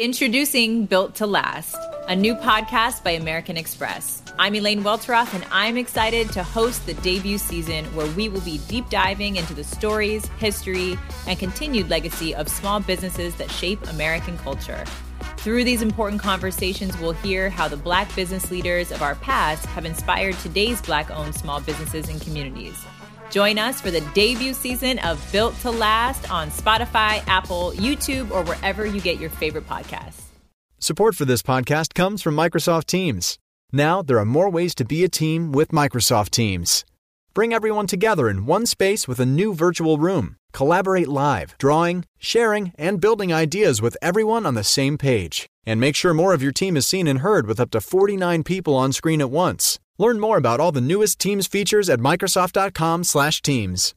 Introducing Built to Last, a new podcast by American Express. I'm Elaine Welteroth, and I'm excited to host the debut season where we will be deep diving into the stories, history, and continued legacy of small businesses that shape American culture. Through these important conversations, we'll hear how the Black business leaders of our past have inspired today's Black owned small businesses and communities. Join us for the debut season of Built to Last on Spotify, Apple, YouTube, or wherever you get your favorite podcasts. Support for this podcast comes from Microsoft Teams. Now, there are more ways to be a team with Microsoft Teams. Bring everyone together in one space with a new virtual room. Collaborate live, drawing, sharing, and building ideas with everyone on the same page. And make sure more of your team is seen and heard with up to 49 people on screen at once. Learn more about all the newest Teams features at Microsoft.com/Teams.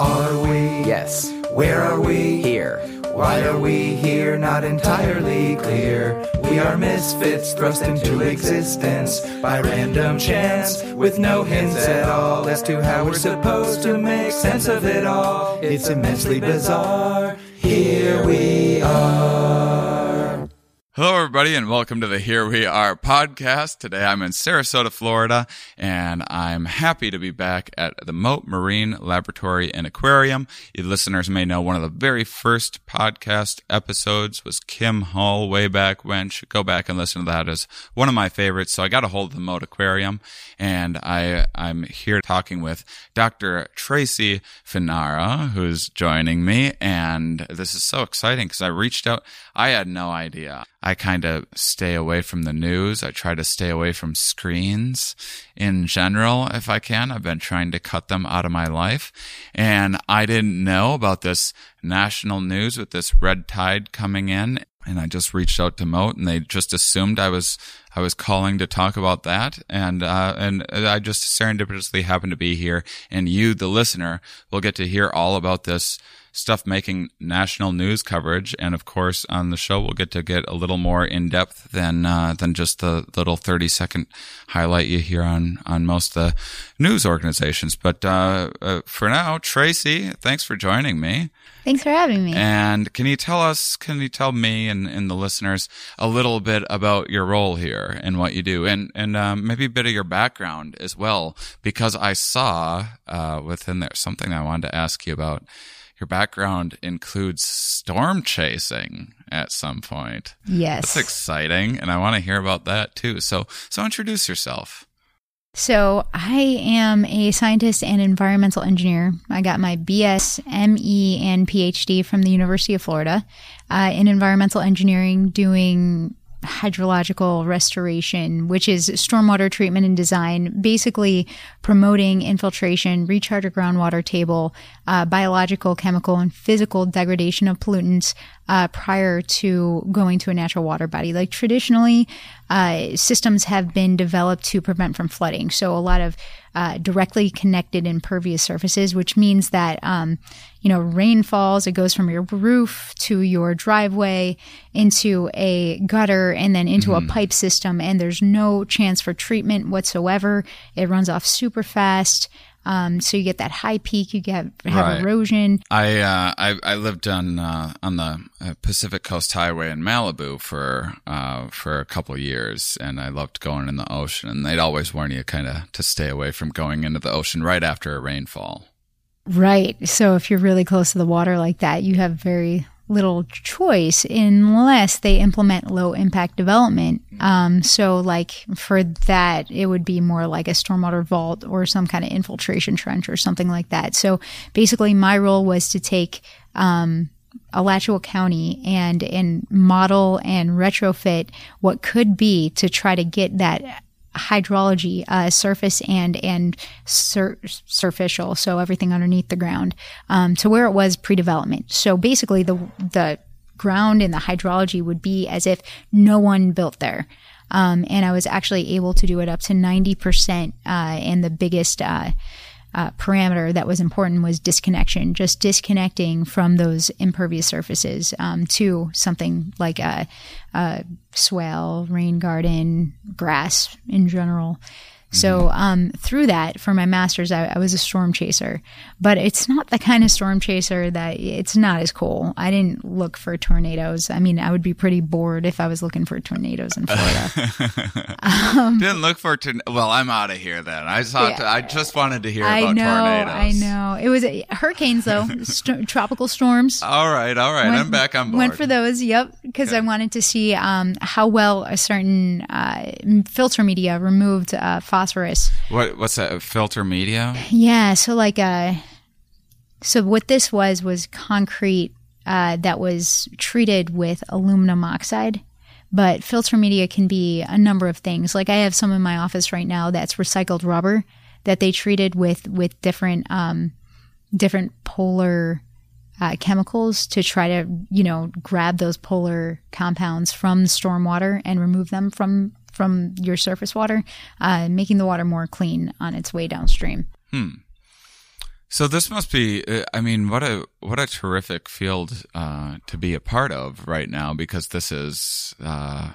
Are we? Yes. Where are we? Here. Why are we here? Not entirely clear. We are misfits thrust into existence by random chance with no hints at all as to how we're supposed to make sense of it all. It's immensely bizarre. Here we are. Hello, everybody, and welcome to the Here We Are podcast. Today I'm in Sarasota, Florida, and I'm happy to be back at the Mote Marine Laboratory and Aquarium. You listeners may know one of the very first podcast episodes was Kim Hall way back when. Should go back and listen to that as one of my favorites. So I got a hold of the Mote Aquarium, and I I'm here talking with Dr. Tracy Fanara, who's joining me, and this is so exciting because I reached out. I had no idea. I kind of stay away from the news. I try to stay away from screens in general if I can. I've been trying to cut them out of my life. And I didn't know about this national news with this red tide coming in. And I just reached out to Mote and they just assumed I was, I was calling to talk about that. And, uh, and I just serendipitously happened to be here and you, the listener, will get to hear all about this stuff making national news coverage. And of course, on the show, we'll get to get a little more in depth than, uh, than just the little 30 second highlight you hear on, on most of the news organizations. But, uh, uh, for now, Tracy, thanks for joining me. Thanks for having me. And can you tell us, can you tell me and, and the listeners a little bit about your role here and what you do and, and, um, maybe a bit of your background as well? Because I saw, uh, within there something I wanted to ask you about your background includes storm chasing at some point. Yes. That's exciting. And I want to hear about that too. So, so introduce yourself. So, I am a scientist and environmental engineer. I got my BS, ME, and PhD from the University of Florida uh, in environmental engineering, doing hydrological restoration, which is stormwater treatment and design, basically promoting infiltration, recharge of groundwater table, uh, biological, chemical, and physical degradation of pollutants uh, prior to going to a natural water body. Like traditionally, uh, systems have been developed to prevent from flooding. So a lot of uh, directly connected impervious surfaces, which means that um, you know rain falls, it goes from your roof to your driveway into a gutter and then into Mm-hmm. a pipe system, and there's no chance for treatment whatsoever. It runs off super fast. Um, so you get that high peak, you get have Right. erosion. I, uh, I, I lived on, uh, on the uh, Pacific Coast Highway in Malibu for, uh, for a couple of years and I loved going in the ocean and they'd always warn you kind of to stay away from going into the ocean right after a rainfall. Right. So if you're really close to the water like that, you have very little choice unless they implement low impact development. Um, so like for that, it would be more like a stormwater vault or some kind of infiltration trench or something like that. So basically my role was to take, um, Alachua County and and model and retrofit what could be to try to get that hydrology, uh, surface and and sur- superficial, so everything underneath the ground, um, to where it was pre-development. So basically, the the ground and the hydrology would be as if no one built there. Um, and I was actually able to do it up to 90%. Uh, and the biggest uh, uh, parameter that was important was disconnection, just disconnecting from those impervious surfaces um, to something like a, a swale, rain garden, grass in general. So um, through that, for my master's, I, I was a storm chaser, but it's not the kind of storm chaser that it's not as cool. I didn't look for tornadoes. I mean, I would be pretty bored if I was looking for tornadoes in Florida. Didn't look for torn- well. I'm out of here then. I thought Yeah. I just wanted to hear I about know, tornadoes. I know. It was uh, hurricanes though, st- tropical storms. All right, all right. I'm back on board. Went for those, yep, because I wanted to see um, how well a certain uh, filter media removed uh, phosphorus. What what's that? A filter media? Yeah, so like, uh, so what this was was concrete uh, that was treated with aluminum oxide. But filter media can be a number of things. Like I have some in my office right now that's recycled rubber that they treated with with different um, different polar uh, chemicals to try to you know grab those polar compounds from stormwater and remove them from from your surface water, uh, making the water more clean on its way downstream. Hmm. So this must be. uh, I mean, what a what a terrific field uh, to be a part of right now because this is uh,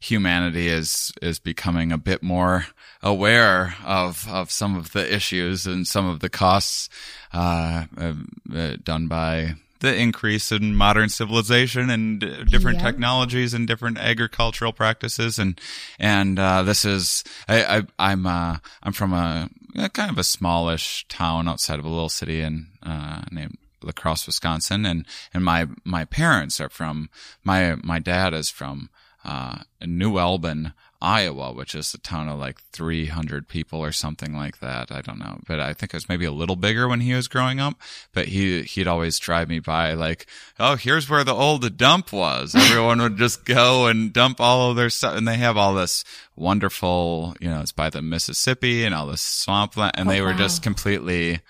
humanity is is becoming a bit more aware of of some of the issues and some of the costs uh, uh, uh, done by the increase in modern civilization and different Yeah. technologies and different agricultural practices and and uh, this is I, I I'm uh, I'm from a, a kind of a smallish town outside of a little city in uh, named La Crosse, Wisconsin, and and my my parents are from my my dad is from uh, New Albin, Iowa, which is a town of like 300 people or something like that. I don't know, but I think it was maybe a little bigger when he was growing up. But he he'd always drive me by like, oh, here's where the old dump was. Everyone would just go and dump all of their stuff, and they have all this wonderful, you know, it's by the Mississippi and all this swampland, and Oh, they were wow. just completely.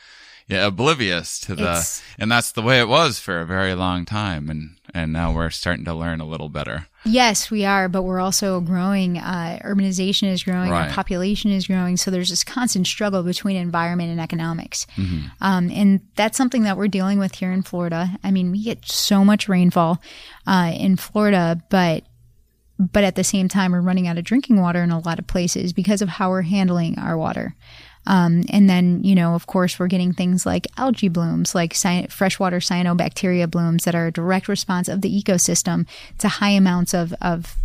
Yeah, oblivious to the, It's- and that's the way it was for a very long time, and and now we're starting to learn a little better. Yes, we are, but we're also growing. Uh, urbanization is growing, Right. our population is growing. So there's this constant struggle between environment and economics. Mm-hmm. Um, and that's something that we're dealing with here in Florida. I mean, we get so much rainfall uh, in Florida, but but at the same time, we're running out of drinking water in a lot of places because of how we're handling our water. Um, and then, you know, of course, we're getting things like algae blooms, like cy- freshwater cyanobacteria blooms that are a direct response of the ecosystem to high amounts of, of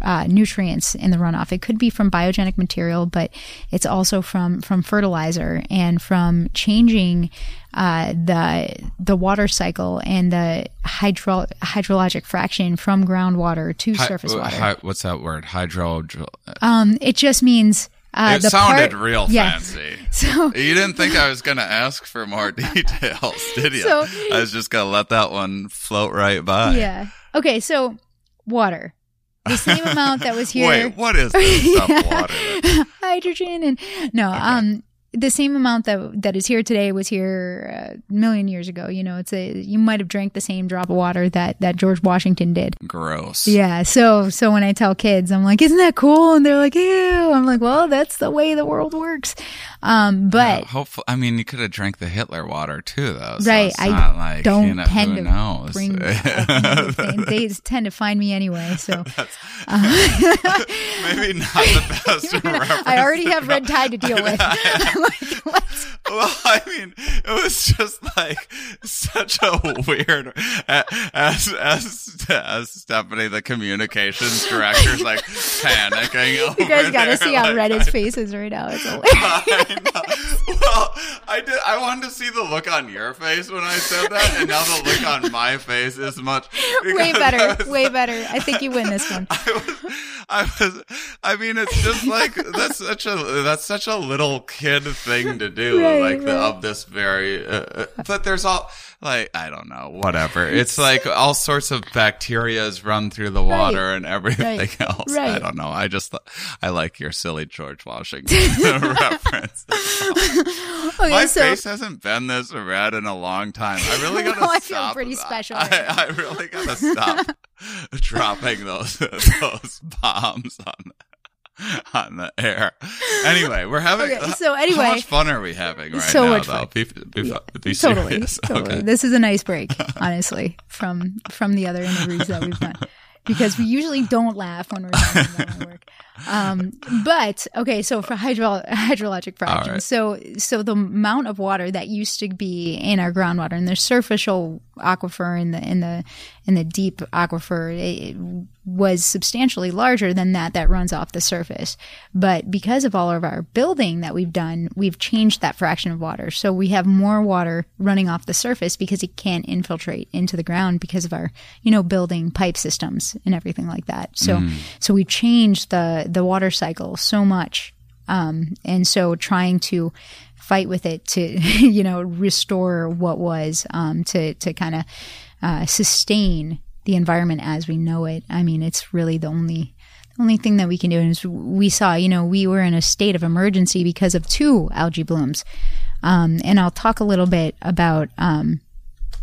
uh, nutrients in the runoff. It could be from biogenic material, but it's also from from fertilizer and from changing uh, the the water cycle and the hydro hydrologic fraction from groundwater to Hy- surface uh, water. hy- what's that word? Hydro. um, it just means uh, it sounded part- real yeah. fancy. So You didn't think I was going to ask for more details, did you? So- I was just going to let that one float right by. yeah. Okay, so water. The same amount that was here. Wait, what is this? Yeah. Water. hydrogen and no um the same amount that that is here today was here a million years ago. You know it's a you might have drank the same drop of water that that george washington did. Gross. yeah so so when i tell kids i'm like isn't that cool? And they're like ew. I'm like well that's the way the world works um but Hopefully, I mean, you could have drank the Hitler water too, though. so Right, it's I not like, don't you know, tend who to knows? bring they tend to find me anyway so Maybe not the best i already have red tide to deal with like, Well, I mean, it was just like such a weird as as as Stephanie, the communications director, is like panicking. You guys got to see how like, red his face is right now it's hilarious I know. Well, I did. I wanted to see the look on your face when I said that, and now the look on my face is much way better, was way better. I think you win this one. I was, I was, I mean, it's just like that's such a that's such a little kid thing to do, Right, like the, of this very. Uh, uh, but there's all like I don't know, whatever. It's like all sorts of bacterias run through the water and everything right, else. I don't know. I just I like your silly George Washington reference. Okay, My so face hasn't been this red in a long time. I really gotta know, I feel stop. pretty special I, right I really gotta stop dropping those those bombs on on the air. Anyway, we're having. Okay, so anyway- how much fun are we having right So now? much though? fun. Be, be, be totally, totally. Okay. This is a nice break, honestly, from from the other interviews that we've done, because we usually don't laugh when we're talking about my work. Um, but okay, so for hydro- hydrologic fractions, right. so so the amount of water that used to be in our groundwater and the superficial aquifer in the in the in the deep aquifer it, was substantially larger than that that runs off the surface. But because of all of our building that we've done, we've changed that fraction of water. So we have more water running off the surface because it can't infiltrate into the ground because of our, you know, building pipe systems and everything like that. So so we changed the the water cycle so much. Um, and so trying to fight with it to, you know, restore what was, um, to, to kind of, uh, sustain the environment as we know it. I mean, it's really the only, only thing that we can do. And we saw, you know, we were in a state of emergency because of two algae blooms. Um, and I'll talk a little bit about, um,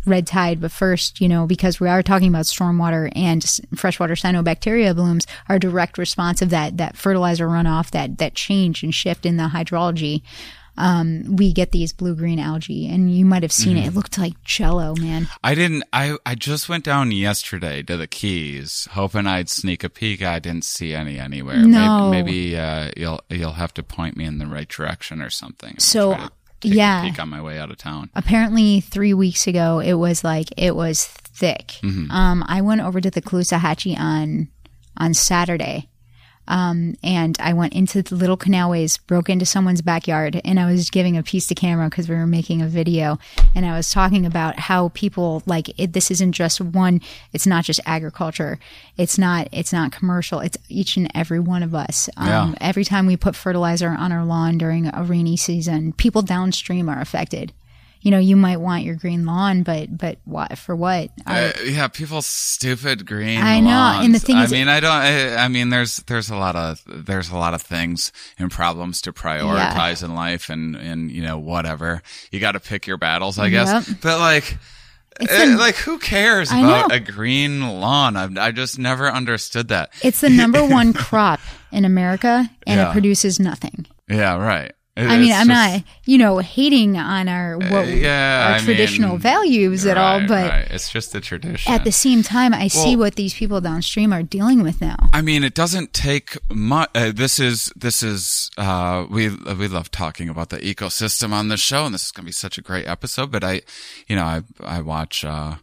red tide, but first, you know, because we are talking about stormwater and freshwater cyanobacteria blooms are direct response of that, that fertilizer runoff, that, that change and shift in the hydrology. Um, we get these blue green algae and you might have seen it. It looked like jello, man. I didn't. I I just went down yesterday to the Keys, hoping I'd sneak a peek. I didn't see any anywhere. No. Maybe, maybe uh, you'll you'll have to point me in the right direction or something. So, try to take yeah. a peek on my way out of town. apparently three weeks ago it was like it was thick um i went over to the Caloosahatchee on on saturday um and i went into the little canalways broke into someone's backyard and i was giving a piece to camera because we were making a video. And i was talking about how people like it, this isn't just one it's not just agriculture. It's not it's not commercial. It's each and every one of us. Um, Yeah. every time we put fertilizer on our lawn during a rainy season people downstream are affected you know, you might want your green lawn, but but what for what? Uh, yeah, people's stupid green. I know, and the lawns. thing I is- mean, I don't. I, I mean, there's there's a lot of there's a lot of things and problems to prioritize in life, and and you know whatever you got to pick your battles, I guess. Yep. But like. It's eh, the- like who cares I about know. a green lawn? I've, I just never understood that. it's the number one crop in America, and Yeah. it produces nothing. Yeah, right. It- I mean, I'm just- not, you know, hating on our what yeah, our I traditional mean, values at all. but right. it's just the tradition. at the same time, I see what these people downstream are dealing with now. I mean, it doesn't take much. Uh, this is this is uh, we we love talking about the ecosystem on the show, and this is going to be such a great episode. But I, you know, I I watch. Uh,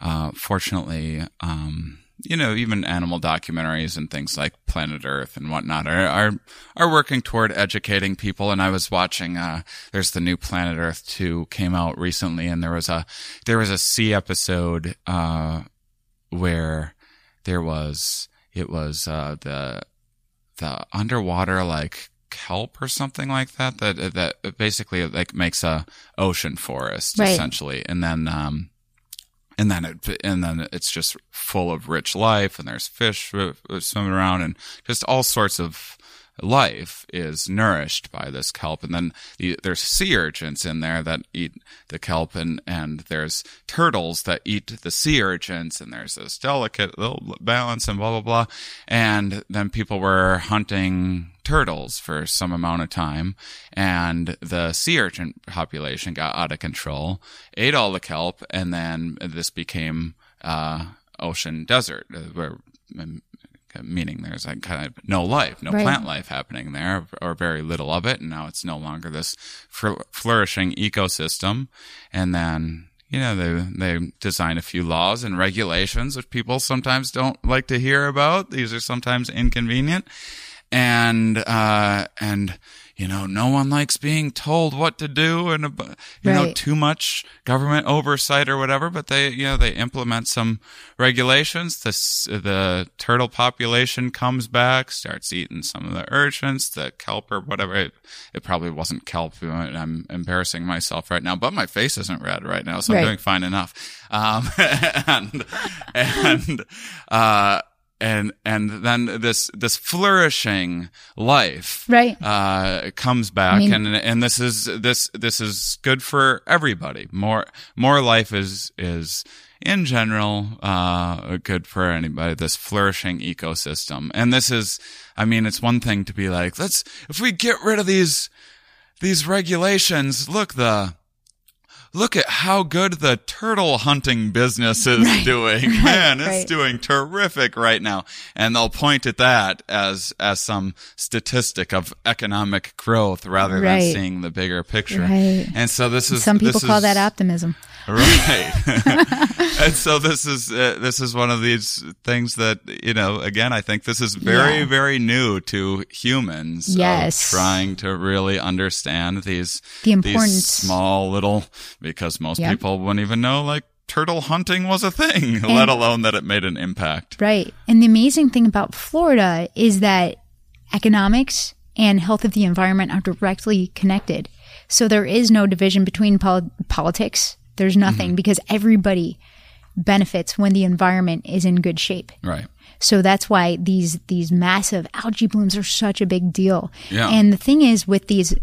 uh, fortunately, um, you know, even animal documentaries and things like Planet Earth and whatnot are are are working toward educating people. And I was watching. Uh, there's the new Planet Earth two came out recently, and there was a there was a sea episode. Uh, where there was it was uh, the the underwater like kelp or something like that that that basically like makes a ocean forest Right. essentially and then um and then it and then it's just full of rich life and there's fish uh, swimming around and just all sorts of life is nourished by this kelp. And then the, there's sea urchins in there that eat the kelp and and there's turtles that eat the sea urchins and there's this delicate little balance and blah blah blah. And then people were hunting turtles for some amount of time and the sea urchin population got out of control ate all the kelp and then this became uh ocean desert uh, where um, meaning there's like kind of no life, no Right. plant life happening there, or very little of it, and now it's no longer this fl- flourishing ecosystem. And then you know they they design a few laws and regulations which people sometimes don't like to hear about. These are sometimes inconvenient, and uh and you know no one likes being told what to do and you know too much government oversight or whatever but they you know they implement some regulations. The the turtle population comes back starts eating some of the urchins the kelp or whatever. It, it probably wasn't kelp. I'm embarrassing myself right now but my face isn't red right now so Right. i'm doing fine enough. Um and and uh and and then this this flourishing life Right. uh comes back. mean- and and this is this this is good for everybody. More more life is is in general uh good for anybody this flourishing ecosystem. And this is i mean it's one thing to be like let's if we get rid of these these regulations look the look at how good the turtle hunting business is doing. Man, it's right. doing terrific right now. And they'll point at that as, as some statistic of economic growth rather than seeing the bigger picture. Right. And so this is, Some people call is- that optimism. Right. and so this is uh, this is one of these things that you know again I think this is very Yeah. very new to humans Yes. trying to really understand these The these small little because most Yep. people wouldn't even know like turtle hunting was a thing let alone that it made an impact. Right. And the amazing thing about Florida is that economics and health of the environment are directly connected. So there is no division between pol- politics. There's mm-hmm. nothing because everybody benefits when the environment is in good shape. Right. So that's why these these massive algae blooms are such a big deal. Yeah. And the thing is with these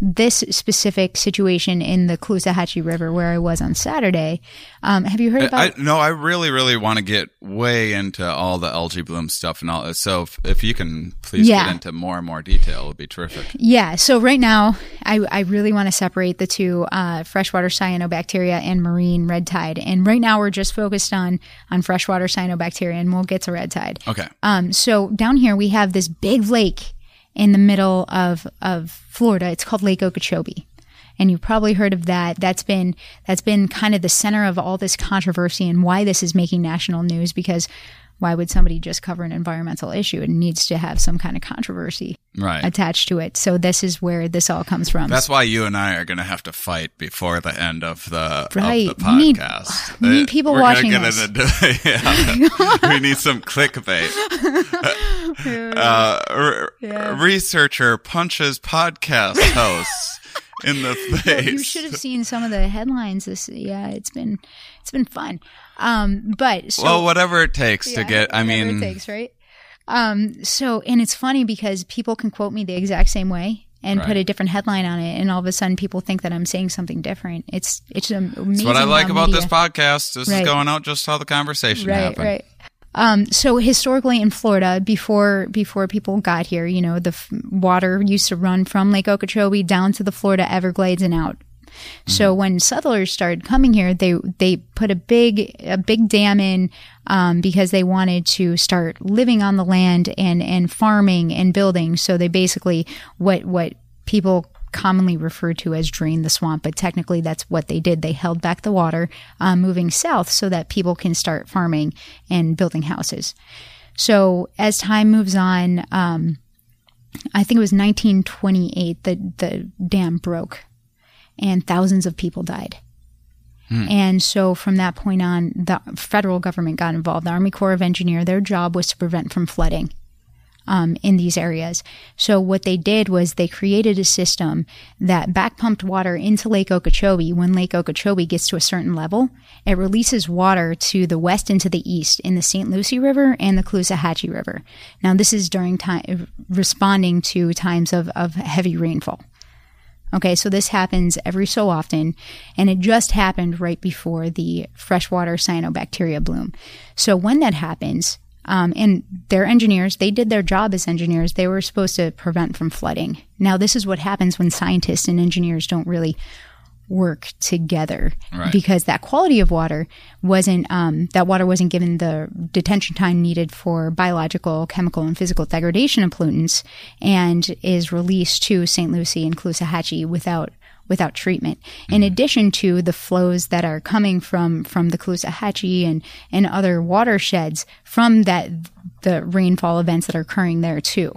this specific situation in the Caloosahatchee River where I was on Saturday, um, have you heard about I, no, I really, really want to get way into all the algae bloom stuff and all. So if, if you can please Yeah. get into more and more detail, it would be terrific. Yeah. So right now, I, I really want to separate the two uh, freshwater cyanobacteria and marine red tide. And right now, we're just focused on on freshwater cyanobacteria, and we'll get to red tide. Okay. Um, so down here, we have this big lake in the middle of of Florida. It's called Lake Okeechobee. And you've probably heard of that. That's been that's been kind of the center of all this controversy and why this is making national news. Because why would somebody just cover an environmental issue? It needs to have some kind of controversy Right. attached to it. So this is where this all comes from. That's why you and I are going to have to fight before the end of the, Right. of the We need- podcast. we need people We're watching get this. into- yeah. we need some clickbait. uh, r- Researcher punches podcast hosts in the face. you should have seen some of the headlines. This, yeah, it's been it's been fun. Um, but so well, whatever it takes to get. I whatever mean, it takes, right? Um, so and it's funny because people can quote me the exact same way and put a different headline on it, and all of a sudden people think that I'm saying something different. It's it's amazing. that's what I like about this media- podcast. This Right. is going out just how the conversation right, happened. right. Um, so historically in Florida, before before people got here, you know, the f- water used to run from Lake Okeechobee down to the Florida Everglades and out. So when settlers started coming here, they they put a big a big dam in um, because they wanted to start living on the land and and farming and building. So they basically what what people commonly referred to as drain the swamp, but technically that's what they did. They held back the water, um, moving south so that people can start farming and building houses. So as time moves on, um, I think it was 1928 that the dam broke and thousands of people died. And so from that point on, the federal government got involved. The Army Corps of Engineer, their job was to prevent from flooding um, in these areas. So what they did was they created a system that back pumped water into Lake Okeechobee. When Lake Okeechobee gets to a certain level, it releases water to the west and to the east in the St. Lucie River and the Caloosahatchee River. Now this is during time responding to times of, of heavy rainfall. Okay, so this happens every so often, and it just happened right before the freshwater cyanobacteria bloom. So when that happens, um, and their engineers, they did their job as engineers. They were supposed to prevent from flooding. Now, this is what happens when scientists and engineers don't really work together Right. because that quality of water wasn't um, that water wasn't given the detention time needed for biological, chemical, and physical degradation of pollutants, and is released to St. Lucie and Caloosahatchee without without treatment. In addition to the flows that are coming from from the Caloosahatchee and and other watersheds from that the rainfall events that are occurring there too.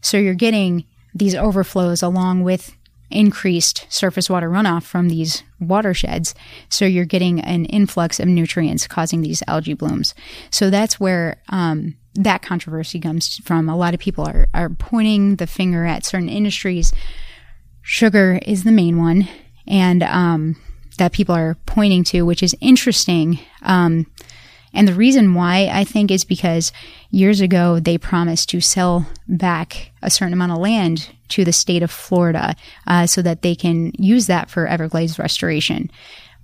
So you're getting these overflows along with increased surface water runoff from these watersheds. So you're getting an influx of nutrients causing these algae blooms. So that's where um, that controversy comes from. A lot of people are, are pointing the finger at certain industries. Sugar is the main one, and um, that people are pointing to, which is interesting. Um, and the reason why I think is because years ago they promised to sell back a certain amount of land to the state of Florida uh, so that they can use that for Everglades restoration.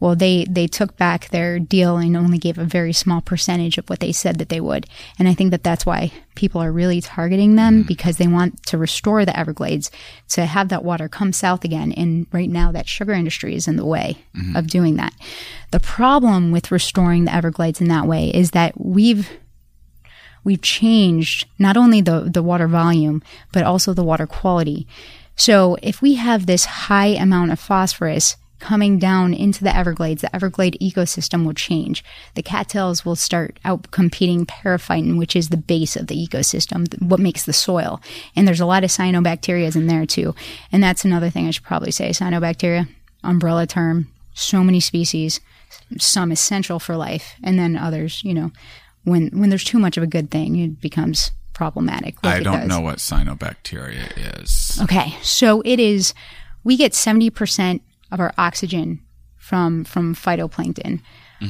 Well, they, they took back their deal and only gave a very small percentage of what they said that they would. And I think that that's why people are really targeting them mm-hmm. because they want to restore the Everglades to have that water come south again. And right now that sugar industry is in the way mm-hmm. of doing that. The problem with restoring the Everglades in that way is that we've we've changed not only the, the water volume, but also the water quality. So if we have this high amount of phosphorus coming down into the Everglades, the Everglade ecosystem will change. The cattails will start out competing periphyton, which is the base of the ecosystem, what makes the soil. And there's a lot of cyanobacteria in there too. And that's another thing I should probably say. Cyanobacteria, umbrella term, so many species, some essential for life, and then others, you know, when when there's too much of a good thing, it becomes problematic. like I don't know what cyanobacteria is. Okay, so it is. We get seventy percent of our oxygen from from phytoplankton.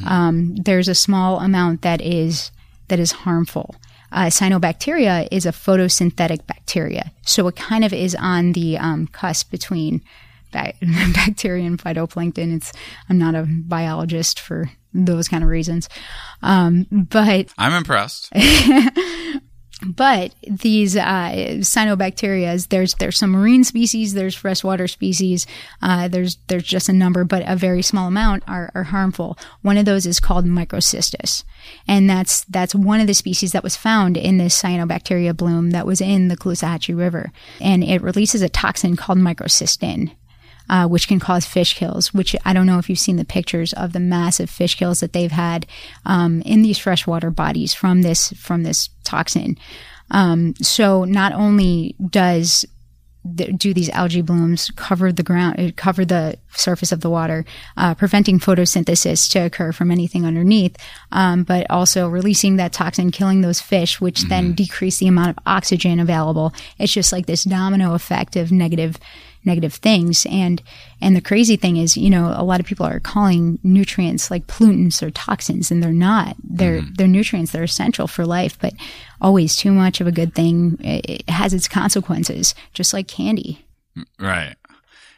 Um, there's a small amount that is that is harmful. Uh, cyanobacteria is a photosynthetic bacteria, so it kind of is on the um, cusp between ba- bacteria and phytoplankton. It's I'm not a biologist for those kind of reasons, um, but I'm impressed. but these uh, cyanobacteria, there's there's some marine species, there's freshwater species, uh, there's there's just a number, but a very small amount are, are harmful. One of those is called microcystis, and that's that's one of the species that was found in this cyanobacteria bloom that was in the Caloosahatchee River, and it releases a toxin called microcystin uh, which can cause fish kills. Which I don't know if you've seen the pictures of the massive fish kills that they've had um, in these freshwater bodies from this from this toxin. Um, so not only does do these algae blooms cover the ground, uh, cover the surface of the water, uh, preventing photosynthesis to occur from anything underneath, um, but also releasing that toxin, killing those fish, which then decrease the amount of oxygen available. It's just like this domino effect of negative negative things and and the crazy thing is you know a lot of people are calling nutrients like pollutants or toxins and they're not they're mm-hmm. they're nutrients that are essential for life but always too much of a good thing it, it has its consequences just like candy Right.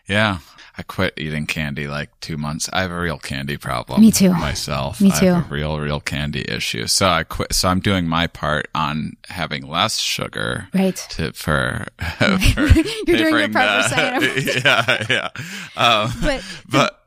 Yeah. I quit eating candy like two months. I have a real candy problem. Me too. Myself. Me I too. have a real, real candy issue. So I quit. So I'm doing my part on having less sugar. Right. To, for, for You're doing your part for the- Yeah. Yeah. Um, but but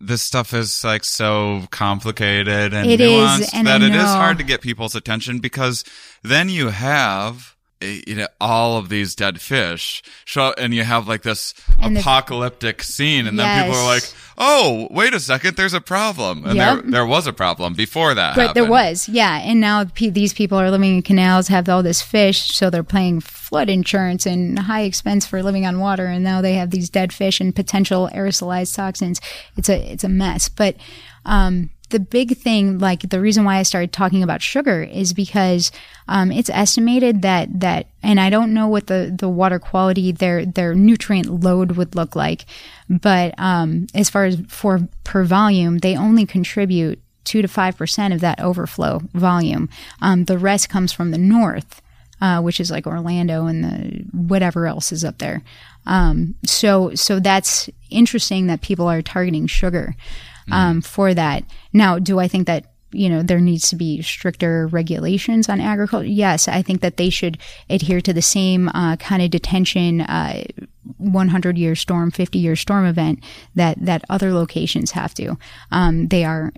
this stuff is like so complicated and It is, nuanced and that it is hard to get people's attention because then you have you know all of these dead fish show and you have like this And the- apocalyptic scene and then people are like oh wait a second there's a problem and Yep. there there was a problem before that But there was, yeah. And now pe- these people are living in canals, have all this fish, so they're paying flood insurance and high expense for living on water. And now they have these dead fish and potential aerosolized toxins. It's a it's a mess. But um, the big thing, like the reason why I started talking about sugar, is because um, it's estimated that that, and I don't know what the the water quality, their their nutrient load would look like, but um, as far as for per volume, they only contribute two to five percent of that overflow volume. Um, the rest comes from the north, uh, which is like Orlando and the whatever else is up there. Um, so so that's interesting that people are targeting sugar um, for that. Now, do I think that you know there needs to be stricter regulations on agriculture? Yes, I think that they should adhere to the same uh, kind of detention. Uh, 100 year storm, 50 year storm event that, that other locations have to. Um, they are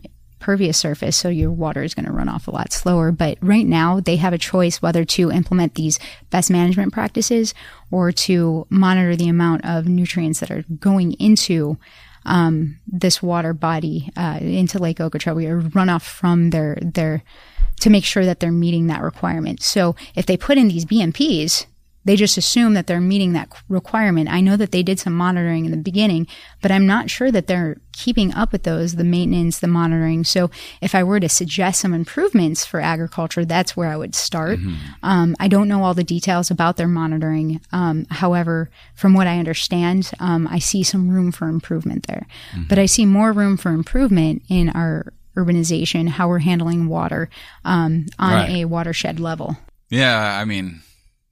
pervious surface, so your water is going to run off a lot slower. But right now, they have a choice whether to implement these best management practices or to monitor the amount of nutrients that are going into um, this water body uh, into Lake Okeechobee or runoff from their their to make sure that they're meeting that requirement. So if they put in these BMPs, they just assume that they're meeting that requirement. I know that they did some monitoring in the beginning, but I'm not sure that they're keeping up with those, the maintenance, the monitoring. So if I were to suggest some improvements for agriculture, that's where I would start. Um, I don't know all the details about their monitoring. Um, however, from what I understand, um, I see some room for improvement there. But I see more room for improvement in our urbanization, how we're handling water um, on Right. a watershed level. Yeah, I mean,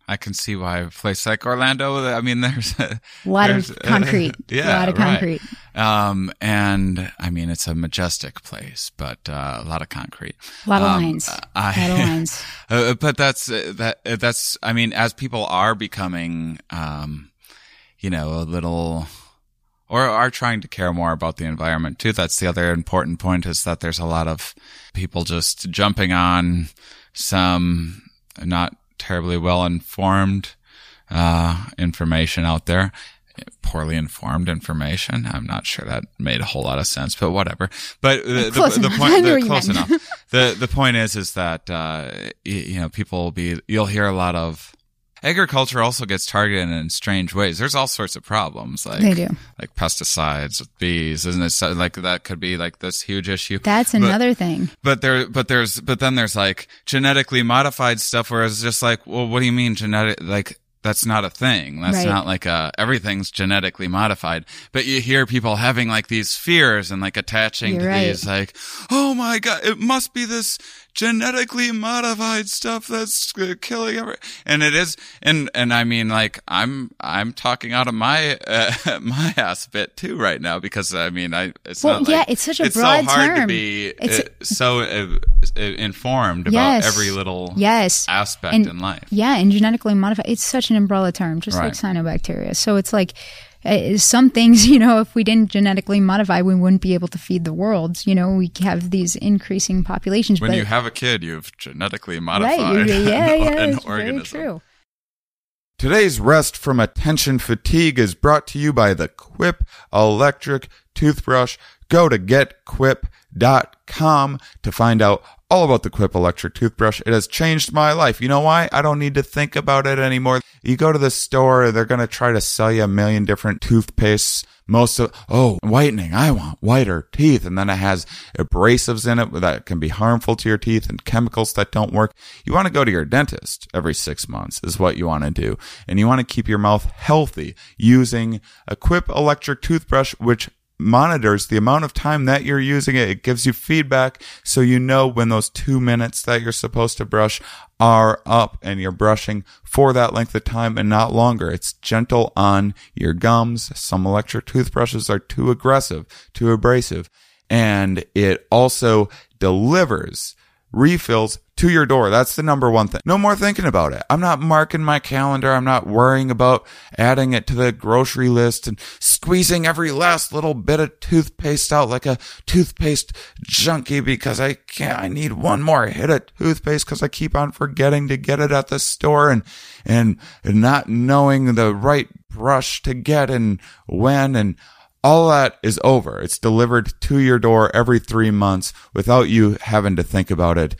I can see why a place like Orlando. I mean, there's a lot of concrete. yeah, a lot of right. concrete. Um, and I mean, it's a majestic place, but uh, a lot of concrete. A lot of Um, lines. I, a lot of lines. Uh, but that's uh, that. uh, That's. I mean, as people are becoming, um, you know, a little, or are trying to care more about the environment too. That's the other important point is that there's a lot of people just jumping on some not terribly well informed uh, information out there. Poorly informed information. I'm not sure that made a whole lot of sense, but whatever. But the, the, the point, the, close enough the the point is is that uh you know people will be you'll hear a lot of agriculture also gets targeted in strange ways there's all sorts of problems like They do. like pesticides with bees isn't it so, like that could be like this huge issue That's But- another thing. but there but there's but then there's like genetically modified stuff where it's just like well what do you mean genetic like that's not a thing. That's Right. not like a everything's genetically modified. But you hear people having like these fears and like attaching You're to right. these like, oh my god, it must be this genetically modified stuff that's uh, killing every. And it is, and and I mean like I'm I'm talking out of my uh, my ass a bit too right now because I mean I it's Well, not yeah, like- it's such a it's broad so hard to be It's- uh, so uh, uh, informed about every little Yes. aspect And- in life. Yeah, and genetically modified. It's such an umbrella term, just like cyanobacteria. So it's like Uh, some things, you know, if we didn't genetically modify, we wouldn't be able to feed the world. You know, we have these increasing populations. When but, you have a kid, you've genetically right, modified you- yeah, an, yeah, an it's very true. Today's rest from attention fatigue is brought to you by the Quip electric toothbrush. Go to getquip.com to find out all about the Quip electric toothbrush. It has changed my life. You know why? I don't need to think about it anymore. You go to the store, they're going to try to sell you a million different toothpastes. Most of, oh, whitening. I want whiter teeth. And then it has abrasives in it that can be harmful to your teeth and chemicals that don't work. You want to go to your dentist every six months is what you want to do. And you want to keep your mouth healthy using a Quip electric toothbrush, which monitors the amount of time that you're using it. It gives you feedback so you know when those two minutes that you're supposed to brush are up and you're brushing for that length of time and not longer. It's gentle on your gums. Some electric toothbrushes are too aggressive, too abrasive. And it also delivers refills to your door. That's the number one thing. No more thinking about it. I'm not marking my calendar. I'm not worrying about adding it to the grocery list and squeezing every last little bit of toothpaste out like a toothpaste junkie because I can't, I need one more hit of toothpaste because I keep on forgetting to get it at the store and, and not knowing the right brush to get and when and all that is over. It's delivered to your door every three months without you having to think about it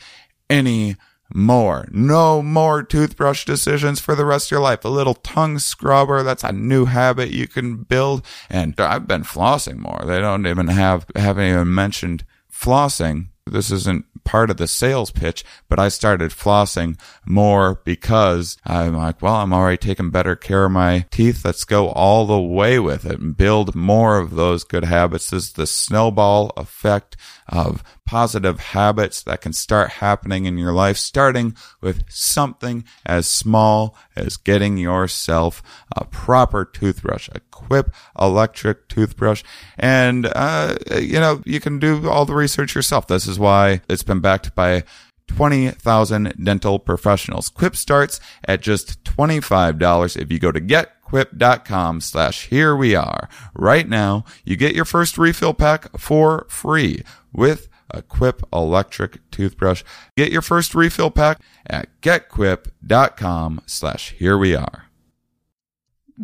any more. No more toothbrush decisions for the rest of your life. A little tongue scrubber. That's a new habit you can build. And I've been flossing more. They don't even have, haven't even mentioned flossing. This isn't part of the sales pitch, but I started flossing more because I'm like, well, I'm already taking better care of my teeth. Let's go all the way with it and build more of those good habits. This is the snowball effect of positive habits that can start happening in your life, starting with something as small as getting yourself a proper toothbrush, a Quip electric toothbrush. And, uh, you know, you can do all the research yourself. This is why it's been backed by 20,000 dental professionals. Quip starts at just $25 if you go to getquip.com slash here we are. Right now, you get your first refill pack for free with a Quip electric toothbrush. Get your first refill pack at getquip.com slash here we are.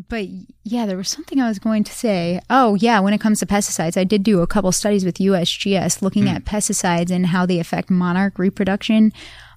But yeah, there was something I was going to say. Oh, yeah, when it comes to pesticides, I did do a couple studies with USGS looking hmm. at pesticides and how they affect monarch reproduction.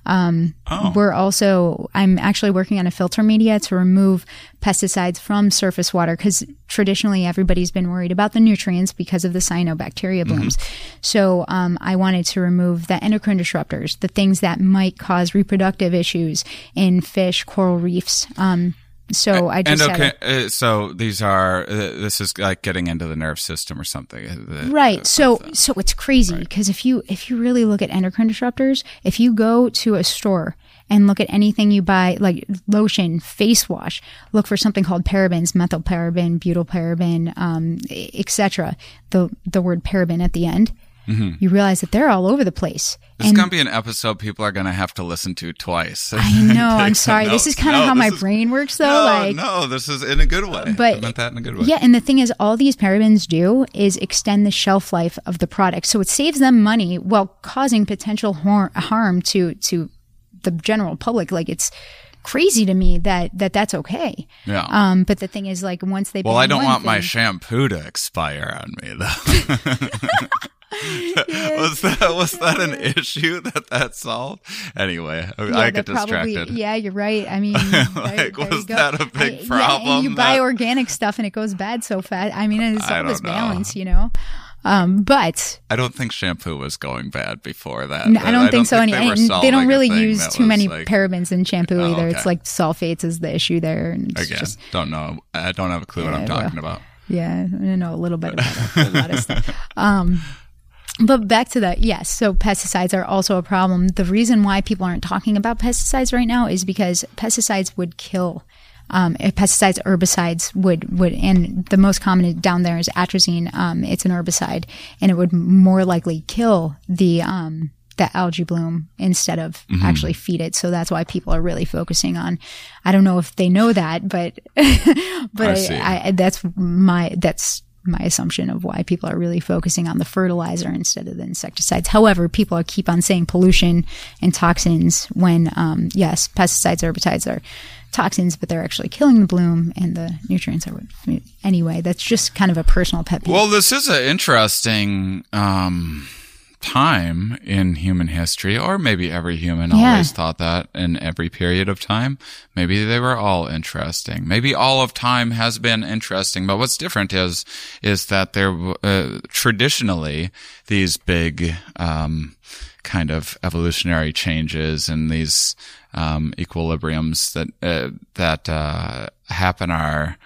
Um, We're also, I'm actually working on a filter media to remove pesticides from surface water because traditionally everybody's been worried about the nutrients because of the cyanobacteria blooms. So um, I wanted to remove the endocrine disruptors, the things that might cause reproductive issues in fish, coral reefs. Um, so I just okay, a- uh, so these are uh, this is like getting into the nerve system or something, uh, the- right so so it's crazy because if you if you really look at endocrine disruptors if you go to a store and look at anything you buy, like lotion, face wash. Look for something called parabens, methylparaben, butylparaben, um, etc. The the word paraben at the end. You realize that they're all over the place. This is going to be an episode people are going to have to listen to twice. I know. I'm sorry. This is kind of No, how my is- brain works, though. No, like, no, this is in a good way. But- I meant that in a good way. Yeah, and the thing is, all these parabens do is extend the shelf life of the product, so it saves them money while causing potential har- harm to to the general public. Like it's crazy to me that that that's okay. Yeah. Um, but the thing is, like once they well, I don't want my shampoo to expire on me, though. was that was that an issue that that solved? Anyway, I Yeah, get that probably- distracted. yeah, you're right. I mean, Like, there you was go. that a big I- Yeah, problem and you buy organic stuff and it goes bad so fast. I mean, it's all this know. balance, you know. Um, but I don't think shampoo was going bad before that. No, I don't think so. think and they, they don't really use too many like- parabens in shampoo Oh, either. okay. It's like sulfates is the issue there. And it's Again, just, don't know. I don't have a clue what I'm talking well. about. yeah, I know a little bit about a lot of stuff. Um, but back to that, yes. So pesticides are also a problem. The reason why people aren't talking about pesticides right now is because pesticides would kill. Um, if pesticides, herbicides would would, and the most common down there is atrazine. Um, it's an herbicide, and it would more likely kill the um, the algae bloom instead of Mm-hmm. actually feed it. So that's why people are really focusing on. I don't know if they know that, but but I I. I, that's my that's my assumption of why people are really focusing on the fertilizer instead of the insecticides. However, people keep on saying pollution and toxins when um, yes, pesticides, herbicides are toxins, but they're actually killing the bloom and the nutrients are anyway. That's just kind of a personal pet peeve. Well, this is an interesting um, time in human history, or maybe every human Yeah. always thought that in every period of time. Maybe they were all interesting. Maybe all of time has been interesting, but what's different is is that there uh, traditionally these big um, kind of evolutionary changes and these um, equilibriums that uh, that uh, happen are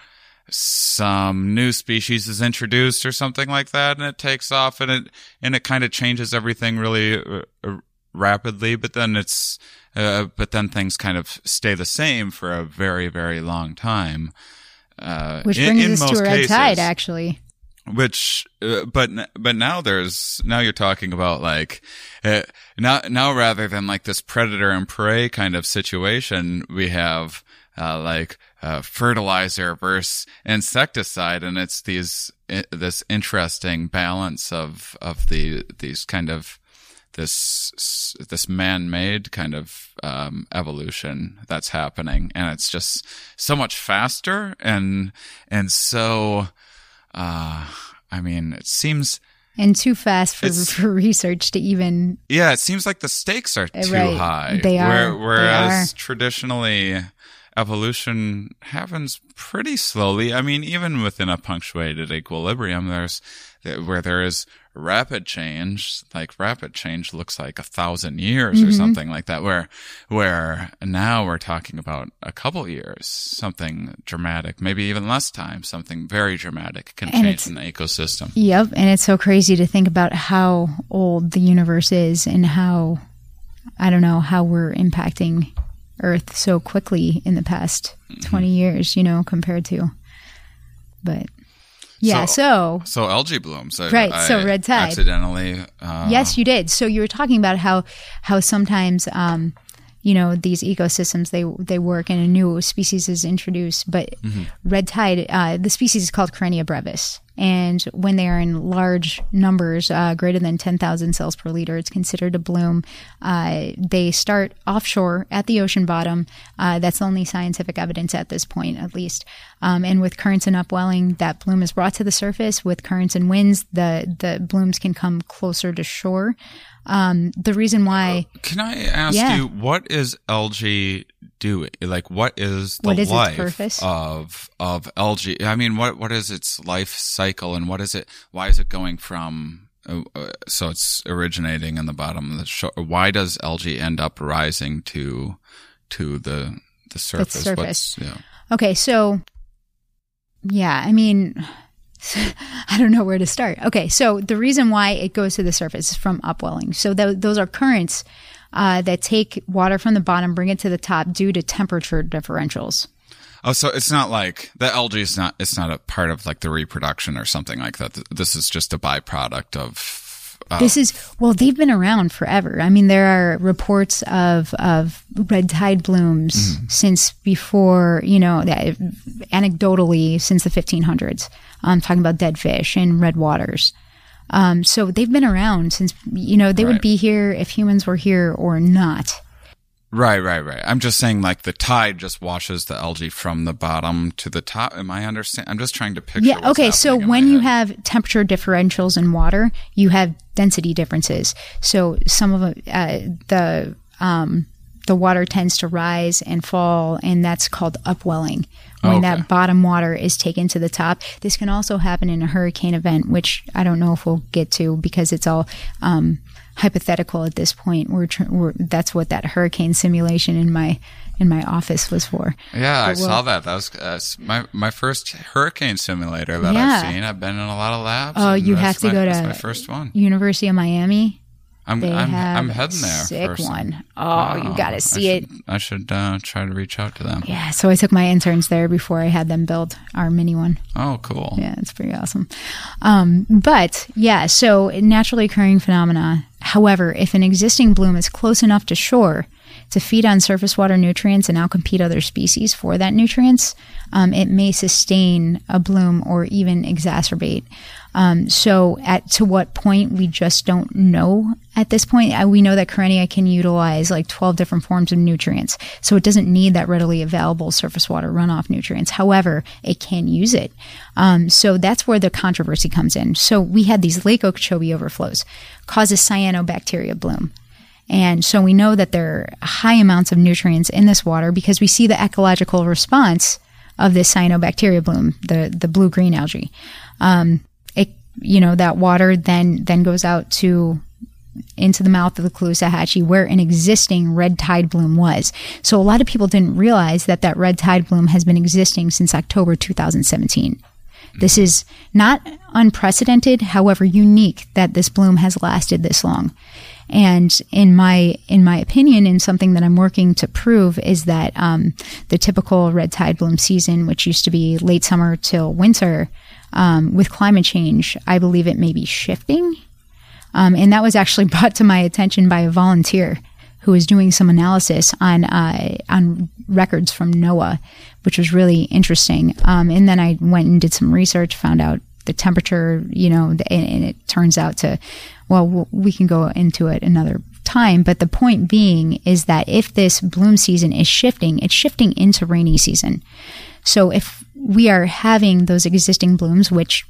some new species is introduced or something like that and it takes off and it and it kind of changes everything really uh, uh, rapidly but then it's uh, but then things kind of stay the same for a very very long time uh, Which in- brings in us to most a red cases tide, actually. which uh, but but now there's now you're talking about like uh, now now rather than like this predator and prey kind of situation we have uh, like uh, fertilizer versus insecticide and it's these i- this interesting balance of of the these kind of this this man-made kind of um, evolution that's happening and it's just so much faster and and so uh, I mean, it seems, And too fast for, for research to even yeah, it seems like the stakes are too Right. high. They are. Where- They whereas are. traditionally, evolution happens pretty slowly. I mean, even within a punctuated equilibrium, there's where there is rapid change. Like rapid change looks like a thousand years Mm-hmm. or something like that. Where where now we're talking about a couple years, something dramatic, maybe even less time. Something very dramatic can And change an ecosystem. Yep, and it's so crazy to think about how old the universe is and how I don't know how we're impacting Earth so quickly in the past Mm-hmm. 20 years, you know, compared to but yeah, so, So algae blooms. I, Right, so red tide. Accidentally. Uh, yes, you did. So you were talking about how how sometimes um you know these ecosystems they they work and a new species is introduced but red tide uh, the species is called Karenia brevis and when they are in large numbers uh, greater than 10,000 cells per liter it's considered a bloom. Uh, they start offshore at the ocean bottom. Uh, that's the only scientific evidence at this point at least. Um, and with currents and upwelling that bloom is brought to the surface. With currents and winds the the blooms can come closer to shore um, the reason why Can I ask Yeah. you what is algae doing? Like, what is the What is its life of of algae? I mean, what what is its life cycle, and what is it? Why is it going from? Uh, uh, so it's originating in the bottom of the shore. Why does algae end up rising to to the the surface? The surface. Yeah. Okay, so yeah, I mean, I don't know where to start. Okay, so the reason why it goes to the surface is from upwelling. So th- those are currents uh, that take water from the bottom, bring it to the top due to temperature differentials. Oh, so it's not like the algae is not, it's not a part of like the reproduction or something like that. This is just a byproduct of uh, this is well, they've been around forever. I mean, there are reports of of red tide blooms mm-hmm. since before, you know, anecdotally since the 1500s. I'm talking about dead fish in red waters. Um, so they've been around since, you know, they right. would be here if humans were here or not. Right, right, right. I'm just saying, like the tide just washes the algae from the bottom to the top. Am I understand? I'm just trying to picture. Yeah. Okay. So when you have temperature differentials in water, you have density differences. So some of uh, the um, the water tends to rise and fall, and that's called upwelling. When okay. that bottom water is taken to the top, this can also happen in a hurricane event, which I don't know if we'll get to because it's all um, hypothetical at this point. We're, tr- we're, that's what that hurricane simulation in my in my office was for. Yeah, I saw that. That was uh, my my first hurricane simulator that yeah. I've seen. I've been in a lot of labs. Oh, you have to my, go to my first one. University of Miami. I'm they I'm, have I'm heading there. Sick one. Oh, you got to see I should, it. I should uh, try to reach out to them. Yeah. So I took my interns there before I had them build our mini one. Oh, cool. Yeah, it's pretty awesome. Um, but yeah, so naturally occurring phenomena. However, if an existing bloom is close enough to shore to feed on surface water nutrients and outcompete other species for that nutrients, um, it may sustain a bloom or even exacerbate. Um, so, at to what point we just don't know at this point. Uh, we know that Karenia can utilize like 12 different forms of nutrients, so it doesn't need that readily available surface water runoff nutrients. However, it can use it. Um, so that's where the controversy comes in. So we had these Lake Okeechobee overflows, causes cyanobacteria bloom. And so we know that there are high amounts of nutrients in this water because we see the ecological response of this cyanobacteria bloom, the, the blue green algae. Um, it, you know, that water then, then goes out to into the mouth of the Caloosahatchee where an existing red tide bloom was. So a lot of people didn't realize that that red tide bloom has been existing since October 2017. This is not unprecedented, however unique that this bloom has lasted this long. And in my in my opinion, and something that I'm working to prove is that um, the typical red tide bloom season, which used to be late summer till winter, um, with climate change, I believe it may be shifting. Um, and that was actually brought to my attention by a volunteer who was doing some analysis on uh, on records from NOAA, which was really interesting. Um, and then I went and did some research, found out the temperature, you know, and, and it turns out to, well, we can go into it another time. But the point being is that if this bloom season is shifting, it's shifting into rainy season. So if we are having those existing blooms, which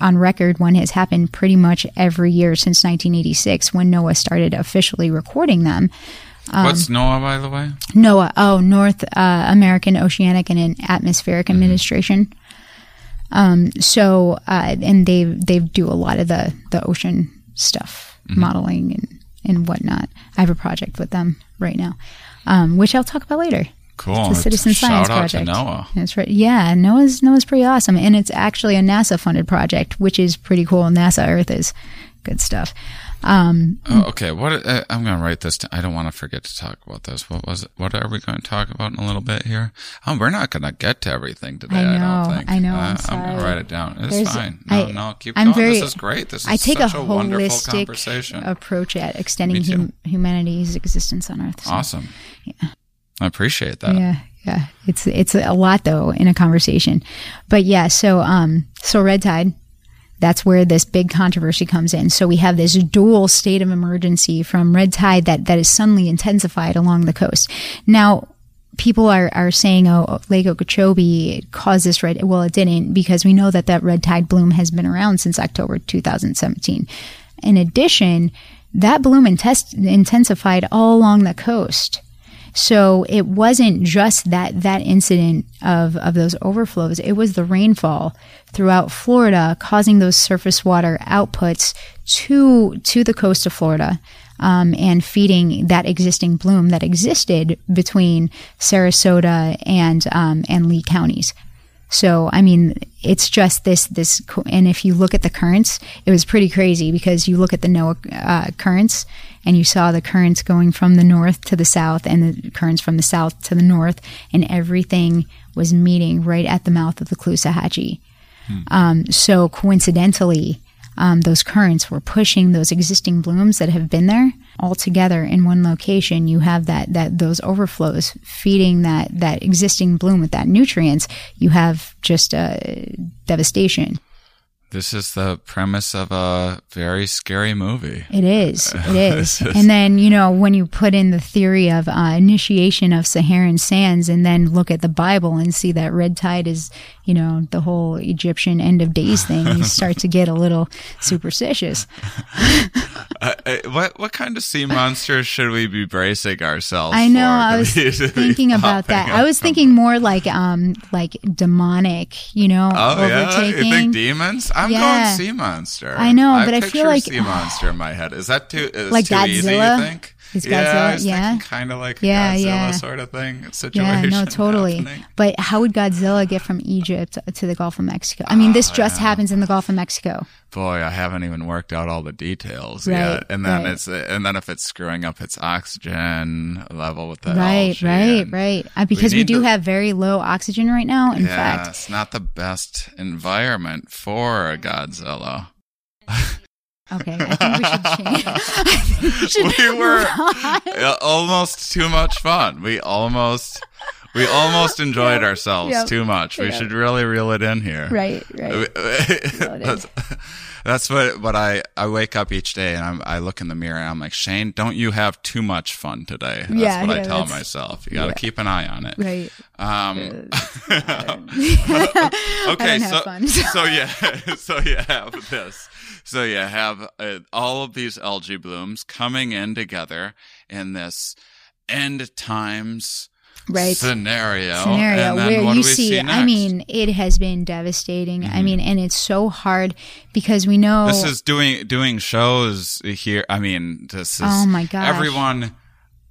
on record one has happened pretty much every year since 1986 when NOAA started officially recording them. Um, What's NOAA, by the way? NOAA, oh, North uh, American Oceanic and Atmospheric mm-hmm. Administration. Um, so, uh, and they they do a lot of the the ocean stuff, mm-hmm. modeling and and whatnot. I have a project with them right now, um, which I'll talk about later. Cool. It's a citizen science project. NOAA. That's right. Yeah, NOAA's NOAA's pretty awesome, and it's actually a NASA funded project, which is pretty cool. NASA Earth is good stuff. Um, oh, okay, what uh, I'm going to write this. I don't want to forget to talk about this. What was it? What are we going to talk about in a little bit here? Oh, we're not going to get to everything today. I, know, I don't think. I know. Uh, I'm, I'm going to write it down. It's There's, fine. No, I, no, keep I'm going. Very, this is great. This is I take such a, a holistic approach at extending hum, humanity's existence on Earth. So, awesome. Yeah. I appreciate that. Yeah, yeah. It's it's a lot though in a conversation, but yeah. So um, so red tide that's where this big controversy comes in. So we have this dual state of emergency from red tide that, that is suddenly intensified along the coast. Now, people are, are saying, oh, oh Lake Okeechobee caused this red. Well, it didn't because we know that that red tide bloom has been around since October 2017. In addition, that bloom intensified all along the coast. So it wasn't just that that incident of of those overflows; it was the rainfall throughout Florida causing those surface water outputs to to the coast of Florida. Um, and feeding that existing bloom that existed between Sarasota and um, and Lee counties. So, I mean, it's just this, this, and if you look at the currents, it was pretty crazy because you look at the NOAA uh, currents and you saw the currents going from the north to the south and the currents from the south to the north, and everything was meeting right at the mouth of the Caloosahatchee. Um, so coincidentally, um, those currents were pushing those existing blooms that have been there all together in one location. You have that that those overflows feeding that that existing bloom with that nutrients. You have just uh, devastation. This is the premise of a very scary movie. It is. It is. and then, you know, when you put in the theory of uh, initiation of Saharan sands and then look at the Bible and see that red tide is, you know, the whole Egyptian end of days thing, you start to get a little superstitious. Uh, what what kind of sea monsters should we be bracing ourselves? I know. for I was be- to be thinking about that. I was thinking more like, um, like demonic, you know, Oh yeah, you think demons? I'm Yeah. going sea monster. I know, but I feel like- sea monster in my head. Is that too is Like too easy? You Godzilla? think? Is yeah, Godzilla- yeah. kind of like a Yeah, Godzilla yeah. sort of thing situation. Yeah, no, totally. happening. But how would Godzilla get from Egypt to the Gulf of Mexico? I mean, this Oh, just happens in the Gulf of Mexico. Boy, I haven't even worked out all the details Right, yet. And then right. it's and then if it's screwing up its oxygen level with the right, algae right, right. Uh, because we, need do to- have very low oxygen right now. In yeah, fact, it's not the best environment for a Godzilla. okay, I think we should change. We, should we were almost too much fun. We almost we almost enjoyed ourselves Yep. too much. We Yep. should really reel it in here. right, right. that's, that's what what I I wake up each day and I'm, I look in the mirror and I'm like Shane, don't you have too much fun today? That's Yeah, what I tell myself. You got to yeah. keep an eye on it. Right. Um, okay, so fun. so yeah, so you have this. So you have uh, all of these algae blooms coming in together in this end times Right. scenario. scenario and then where you see, see I? Mm-hmm. mean, it has been devastating. I mean, and it's so hard because we know this is doing doing shows here. I mean, this is Oh my god, everyone.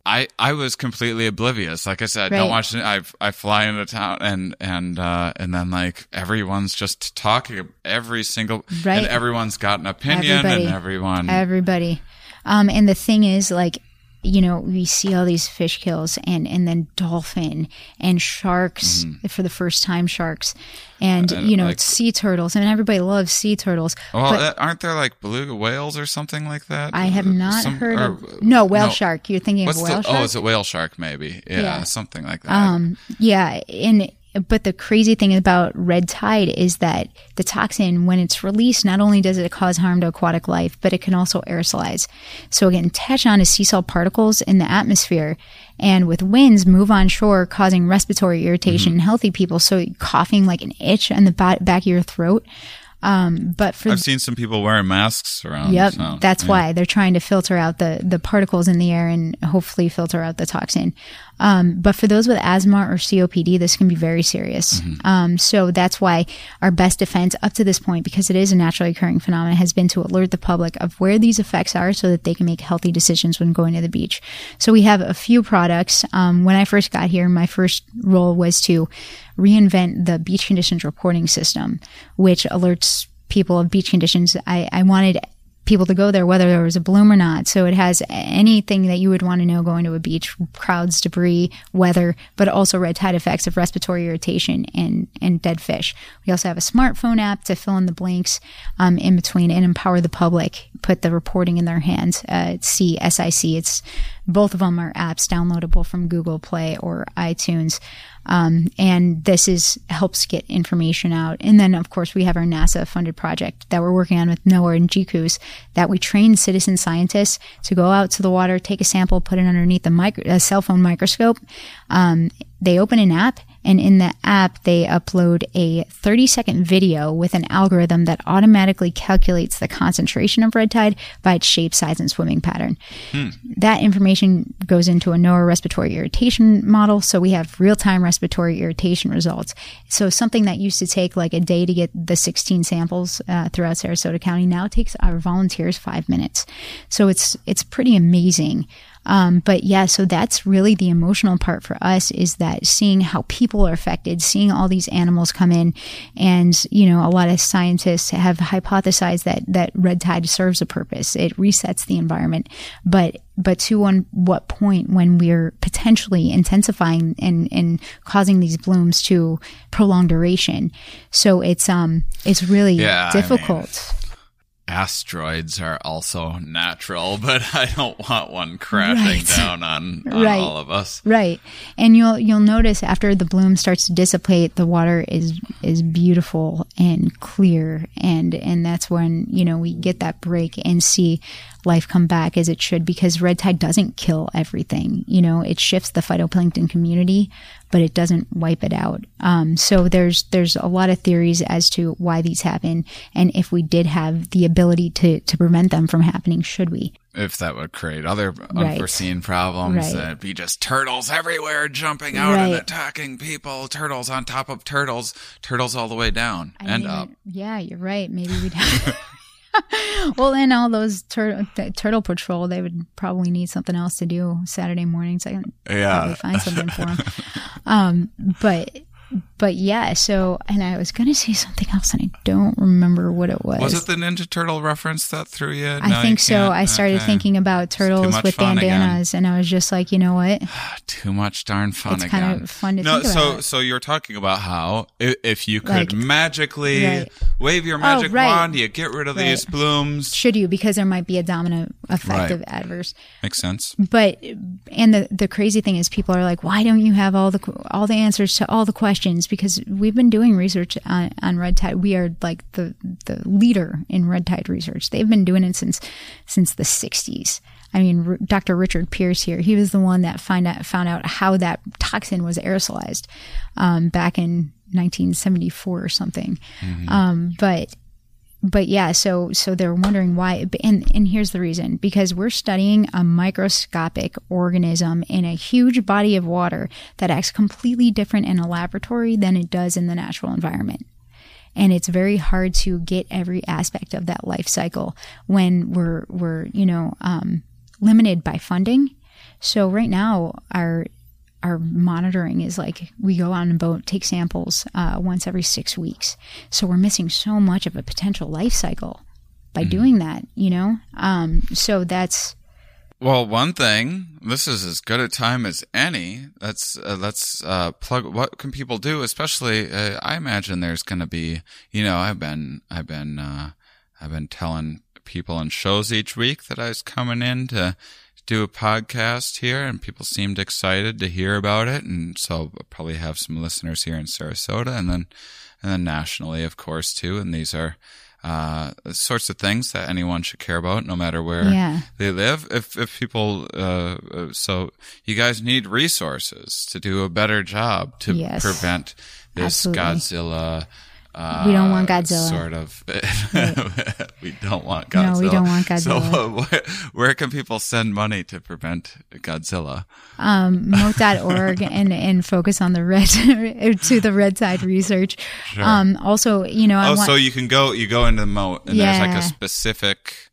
I, I was completely oblivious. Like I said, don't watch it. I I fly into town and and uh, and then like everyone's just talking every single Right. and everyone's got an opinion Everybody. and everyone everybody. Um, and the thing is, like, you know, we see all these fish kills and, and then dolphin and sharks for the first time sharks and, Mm-hmm. And, you know, like- sea turtles. I mean, everybody loves sea turtles. Well, but aren't there like beluga whales or something like that? I have not Some- heard or- of, no, whale shark. You're thinking of whale the? shark? Oh, is it whale shark? Maybe. Yeah, Yeah. something like that. Um, yeah, and but the crazy thing about red tide is that the toxin, when it's released, not only does it cause harm to aquatic life, but it can also aerosolize. So it can attach onto sea salt particles in the atmosphere, and with winds, move on shore, causing respiratory irritation mm-hmm. in healthy people. So coughing like an itch on the back of your throat. Um, but for I've seen some people wearing masks around. Yep, so, that's yeah. why they're trying to filter out the the particles in the air and hopefully filter out the toxin. Um, but for those with asthma or COPD, this can be very serious. Mm-hmm. Um, so that's why our best defense up to this point, because it is a naturally occurring phenomenon, has been to alert the public of where these effects are, so that they can make healthy decisions when going to the beach. So we have a few products. Um, when I first got here, my first role was to reinvent the beach conditions reporting system, which alerts people of beach conditions. I, I wanted people to go there whether there was a bloom or not. So it has anything that you would want to know going to a beach, crowds, debris, weather, but also red tide effects of respiratory irritation and, and dead fish. We also have a smartphone app to fill in the blanks um, in between and empower the public, put the reporting in their hands. Uh, CSIC. It's both of them are apps downloadable from Google Play or iTunes. Um, and this is helps get information out. And then, of course, we have our NASA funded project that we're working on with NOAA and GCOOS that we train citizen scientists to go out to the water, take a sample, put it underneath a, micro, a cell phone microscope. Um, they open an app and in the app, they upload a 30 second video with an algorithm that automatically calculates the concentration of red tide by its shape, size, and swimming pattern. That information goes into a NOAA respiratory irritation model. So we have real time respiratory irritation results. So something that used to take like a day to get the 16 samples uh, throughout Sarasota County now takes our volunteers five minutes. So it's, it's pretty amazing. Um, but yeah, so that's really the emotional part for us is that seeing how people are affected, seeing all these animals come in, and you know, a lot of scientists have hypothesized that that red tide serves a purpose. It resets the environment, but but to on what point when we're potentially intensifying and, and causing these blooms to prolong duration. So it's um it's really Yeah, I difficult. Asteroids are also natural, but I don't want one crashing Right. down on, on Right. all of us. Right. And you'll you'll notice after the bloom starts to dissipate, the water is is beautiful and clear and and that's when, you know, we get that break and see life come back as it should because red tide doesn't kill everything. You know, it shifts the phytoplankton community, but it doesn't wipe it out. Um, so there's there's a lot of theories as to why these happen and if we did have the ability to to prevent them from happening, should we? If that would create other unforeseen problems, Right. that'd be just turtles everywhere jumping out and attacking people, turtles on top of turtles, turtles all the way down I and mean, up. Yeah, you're right. Maybe we'd have. well, then all those tur- turtle patrol, they would probably need something else to do Saturday mornings. I can Yeah. probably find something for them. um, but but yeah. So, and I was gonna say something else, and I don't remember what it was. Was it the Ninja Turtle reference that threw you? I No, you think so. can't? I started Okay. thinking about turtles with fun again. bandanas, and I was just like, you know what? Too much darn fun It's again. kind of fun to no, think so about. so so you're talking about how i- if you could Like- magically Right. wave your oh, magic right. wand, you get rid of these blooms. Should you? Because there might be a domino effect Right. of adverse. Makes sense. but and the the crazy thing is people are like why don't you have all the all the answers to all the questions because we've been doing research on, on red tide we are like the the leader in red tide research they've been doing it since since the 60s I mean, R- Dr. Richard Pierce here, he was the one that find out, found out how that toxin was aerosolized um, back in 1974 or something. Um, but but yeah, so so they're wondering why, and and here's the reason: because we're studying a microscopic organism in a huge body of water that acts completely different in a laboratory than it does in the natural environment. And it's very hard to get every aspect of that life cycle when we're we're you know um, limited by funding. So right now, our our monitoring is like we go on a boat, take samples uh, once every six weeks. So we're missing so much of a potential life cycle by doing that, you know? Um, so that's, Well, one thing, this is as good a time as any. Let's uh, let's uh, plug. What can people do? Especially, uh, I imagine there's going to be. You know, I've been I've been uh, I've been telling people in shows each week that I was coming in to do a podcast here, and people seemed excited to hear about it, and so I'll probably have some listeners here in Sarasota, and then and then nationally, of course, too. And these are. Uh, sorts of things that anyone should care about, no matter where Yeah. they live. If if people, uh, uh, so you guys need resources to do a better job to Yes. prevent this Absolutely. Godzilla. Uh, We don't want Godzilla. Sort of. we don't want Godzilla. No, we don't want So Godzilla. where, where can people send money to prevent Godzilla? um, mote.org and, and focus on the red, to the red tide research. Um, also, you know, I oh, want, so you can go you go into the moat and there's like a specific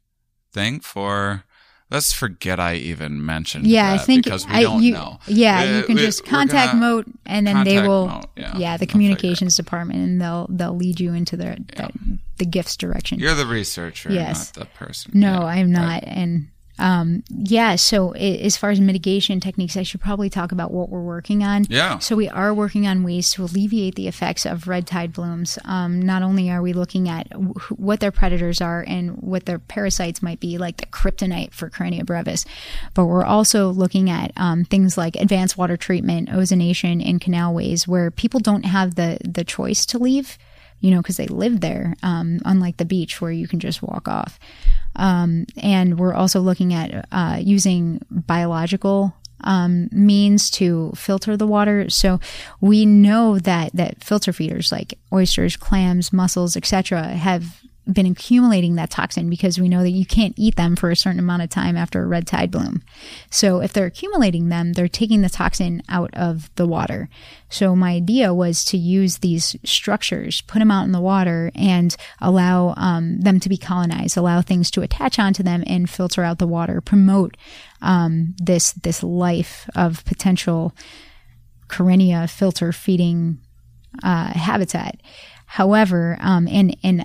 thing for. Let's forget I even mentioned. yeah, I think because we I, don't you, know. yeah, Uh, you can we- just contact Mote and then they will, Mote, yeah, yeah, the communications department and they'll, they'll lead you into the, the, the gifts direction. You're the researcher, Yes. not the person. No, Yeah, I'm not. right. And um, yeah, so as far as mitigation techniques, I should probably talk about what we're working on. Yeah. So we are working on ways to alleviate the effects of red tide blooms. Um, not only are we looking at wh- what their predators are and what their parasites might be, like the kryptonite for Karenia brevis, but we're also looking at um, things like advanced water treatment, ozonation, and canalways where people don't have the the choice to leave you know, because they live there, um, unlike the beach where you can just walk off. Um, and we're also looking at uh, using biological um, means to filter the water. So we know that that filter feeders like oysters, clams, mussels, etc., have been accumulating that toxin because we know that you can't eat them for a certain amount of time after a red tide bloom. So if they're accumulating them, they're taking the toxin out of the water. So my idea was to use these structures, put them out in the water, and allow um, them to be colonized, allow things to attach onto them, and filter out the water, promote um, this this life of potential Karenia filter feeding uh, habitat. However, um, and and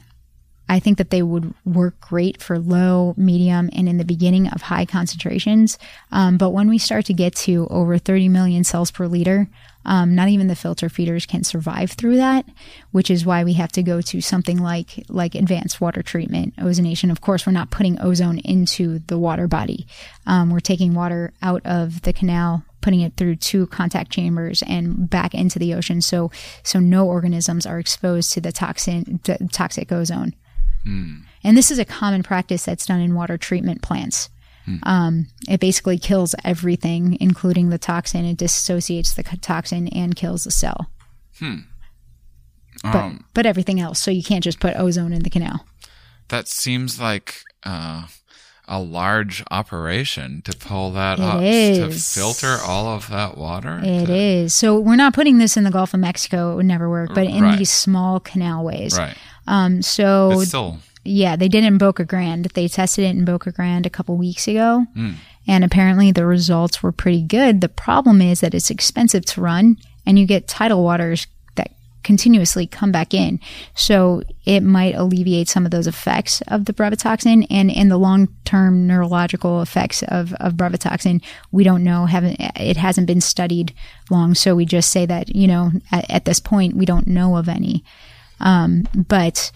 I think that they would work great for low, medium, and in the beginning of high concentrations. Um, but when we start to get to over 30 million cells per liter, um, not even the filter feeders can survive through that, which is why we have to go to something like like advanced water treatment, ozonation. Of course, we're not putting ozone into the water body. Um, we're taking water out of the canal, putting it through two contact chambers and back into the ocean. So so no organisms are exposed to the toxin, the toxic ozone. Mm. And this is a common practice that's done in water treatment plants. Hmm. Um, it basically kills everything, including the toxin. It dissociates the toxin and kills the cell. Hmm. But, um, but everything else. So you can't just put ozone in the canal. That seems like uh, a large operation to pull that it up is. to filter all of that water. It to... is. So we're not putting this in the Gulf of Mexico. It would never work. But in right. these small canalways. Right. Um, so still yeah, they did it in Boca Grande. They tested it in Boca Grande a couple weeks ago. Mm. And apparently the results were pretty good. The problem is that it's expensive to run and you get tidal waters that continuously come back in. So it might alleviate some of those effects of the brevetoxin and in the long term neurological effects of, of brevetoxin, we don't know, haven't, it hasn't been studied long. So we just say that, you know, at, at this point, we don't know of any. Um, but,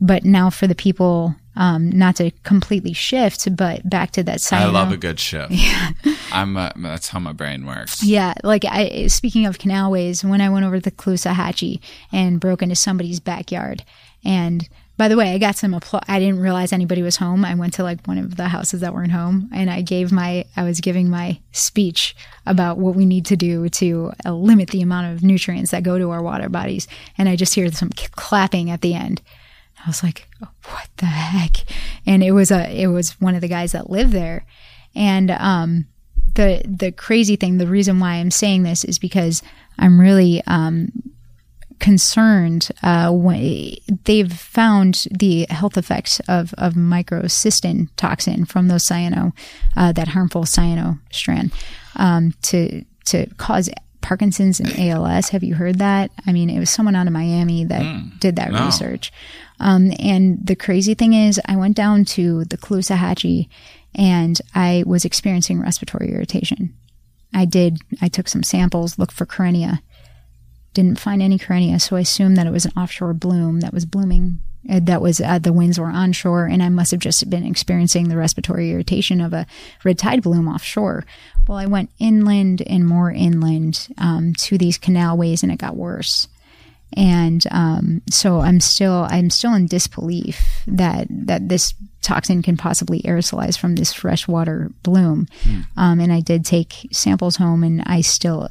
but now for the people, um, not to completely shift, but back to that side. I love a good shift. Yeah. I'm, a, that's how my brain works. Yeah. Like I, speaking of canalways, when I went over to the Caloosahatchee and broke into somebody's backyard and by the way, I got some applause. I didn't realize anybody was home. I went to like one of the houses that weren't home and I gave my, I was giving my speech about what we need to do to uh, limit the amount of nutrients that go to our water bodies. And I just hear some clapping at the end. I was like, what the heck? And it was a, it was one of the guys that lived there. And, um, the, the crazy thing, the reason why I'm saying this is because I'm really, um, concerned uh, when they've found the health effects of, of microcystin toxin from those cyano, uh, that harmful cyano strand, um, to to cause Parkinson's and ALS. Have you heard that? I mean, it was someone out of Miami that mm, did that no. research. Um, and the crazy thing is, I went down to the Caloosahatchee and I was experiencing respiratory irritation. I did, I took some samples, looked for Karenia, didn't find any Karenia, so I assumed that it was an offshore bloom that was blooming. Uh, that was uh, the winds were onshore, and I must have just been experiencing the respiratory irritation of a red tide bloom offshore. Well, I went inland and more inland um, to these canalways, and it got worse and um, so I'm still I'm still in disbelief that that this toxin can possibly aerosolize from this freshwater bloom. Mm. Um, and I did take samples home, and I still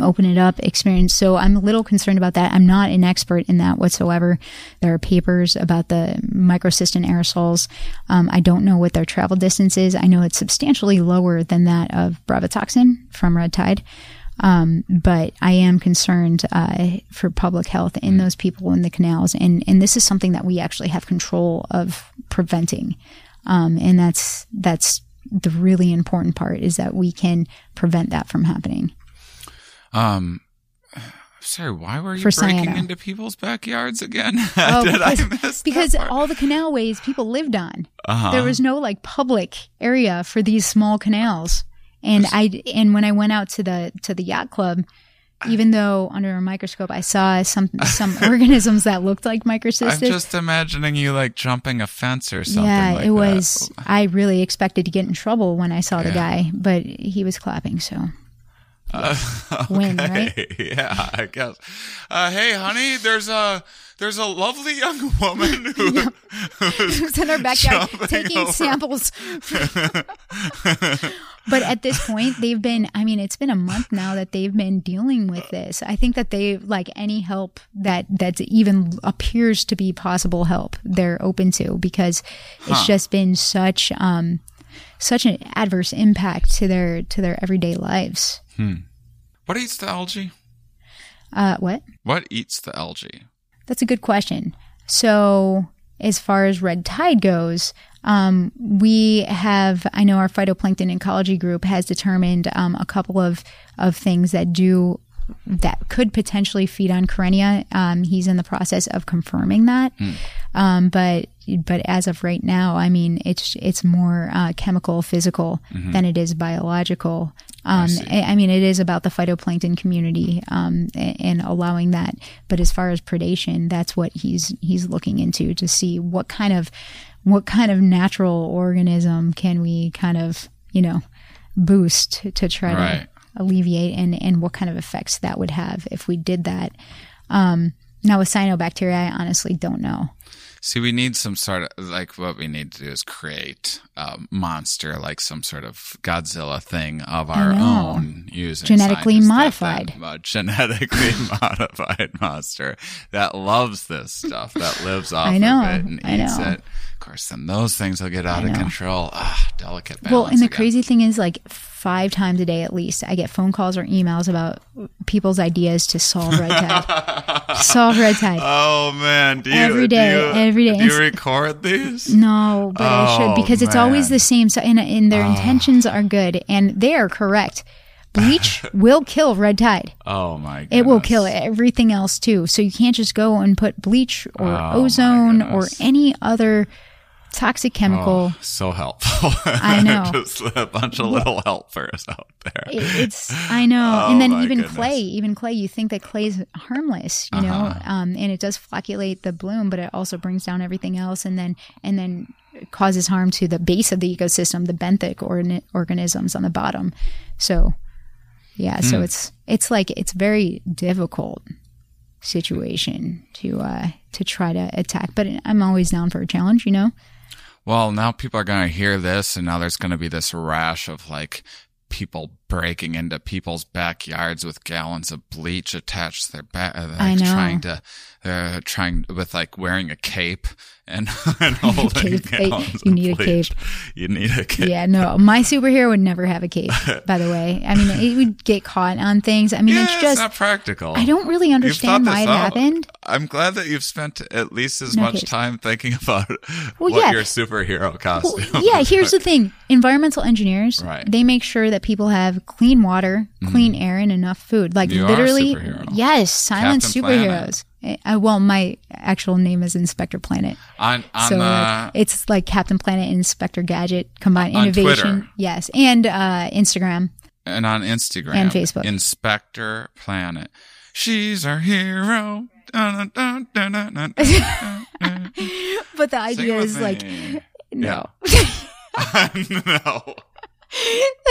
open it up experience. So i'm a little concerned about that. I'm not an expert in that whatsoever. There are papers about the microcystin aerosols. Um, i don't know what their travel distance is. I know it's substantially lower than that of brevetoxin from red tide. Um, but I am concerned uh, for public health in those people in the canals, and and this is something that we actually have control of preventing, um, and that's that's the really important part is that we can prevent that from happening. Um, sorry, why were you For breaking into people's backyards again? Oh, Did because, I miss Because all the canalways people lived on. Uh-huh. There was no like public area for these small canals. And I and when I went out to the to the yacht club, even though under a microscope I saw some some organisms that looked like microcystis. I'm just imagining you like jumping a fence or something. Yeah, like it was. That. I really expected to get in trouble when I saw yeah. the guy, but he was clapping. So. Uh, okay. Win, right? Yeah, I guess. Uh, hey, honey, there's a there's a lovely young woman who, who's in her backyard taking over. samples. but at this point, they've been, I mean, it's been a month now that they've been dealing with this. I think that they, like any help that, that even appears to be possible help, they're open to because it's Huh. just been such, um, such an adverse impact to their, to their everyday lives. What eats the algae? Uh, what? What eats the algae? That's a good question. So, as far as red tide goes, um, we have, I know our phytoplankton ecology group has determined um, a couple of, of things that do that could potentially feed on Karenia. Um, he's in the process of confirming that. Um, but but as of right now, I mean, it's it's more uh, chemical, physical than it is biological. Um, I, I mean, it is about the phytoplankton community um, a- and allowing that. But as far as predation, that's what he's he's looking into to see what kind of what kind of natural organism can we kind of you know boost to try Right. to alleviate and and what kind of effects that would have if we did that. Um, now with cyanobacteria, I honestly don't know. See, we need some sort of like what we need to do is create a monster, like some sort of Godzilla thing of our own, using Genetically scientists that modified. then- genetically modified monster that loves this stuff, that lives off I know, of it and I eats know. it. Course, then those things will get out of control. Ah, delicate balance. Well, and the again. crazy thing is, like five times a day at least, I get phone calls or emails about people's ideas to solve red tide. solve red tide. Oh man, do you Every day, do you, every day. Do you record these? No, but I Oh, should because it's always the same. So, and, and their intentions are good, and they are correct. Bleach will kill red tide. Oh my! Goodness. It will kill everything else too. So you can't just go and put bleach or Oh, ozone or any other toxic chemical. Oh, so helpful. I know. Just a bunch of little helpers out there. It's I know, Oh, and then even goodness. clay, even clay, you think that clay is harmless, you know, Uh-huh. um, and it does flocculate the bloom, but it also brings down everything else, and then and then causes harm to the base of the ecosystem, the benthic organ- organisms on the bottom. So, yeah, so Hmm. it's it's like it's very difficult situation to uh to try to attack, but I'm always down for a challenge, you know. Well, now people are going to hear this, and now there's going to be this rash of like people breaking into people's backyards with gallons of bleach attached to their back, like I know. trying to, uh, trying with like wearing a cape and, and holding Cape. You need a cape. You need a cape. Yeah, no, my superhero would never have a cape. By the way, I mean it would get caught on things. I mean, Yeah, it's just not practical. I don't really understand why it out. happened. I'm glad that you've spent at least as No much time thinking about Well, what yeah. your superhero Well, costume. yeah, here's the thing: environmental engineers, Right. they make sure that people have clean water, clean air, and enough food. Like Mm-hmm. You literally, superhero. yes, silent Captain superheroes. Uh, well, my actual name is Inspector Planet. on on so uh, it's like Captain Planet and Inspector Gadget combined On innovation. Twitter. Yes, and uh, Instagram. and on Instagram And Facebook. Inspector Planet. She's our hero. But the idea is like me. no. no.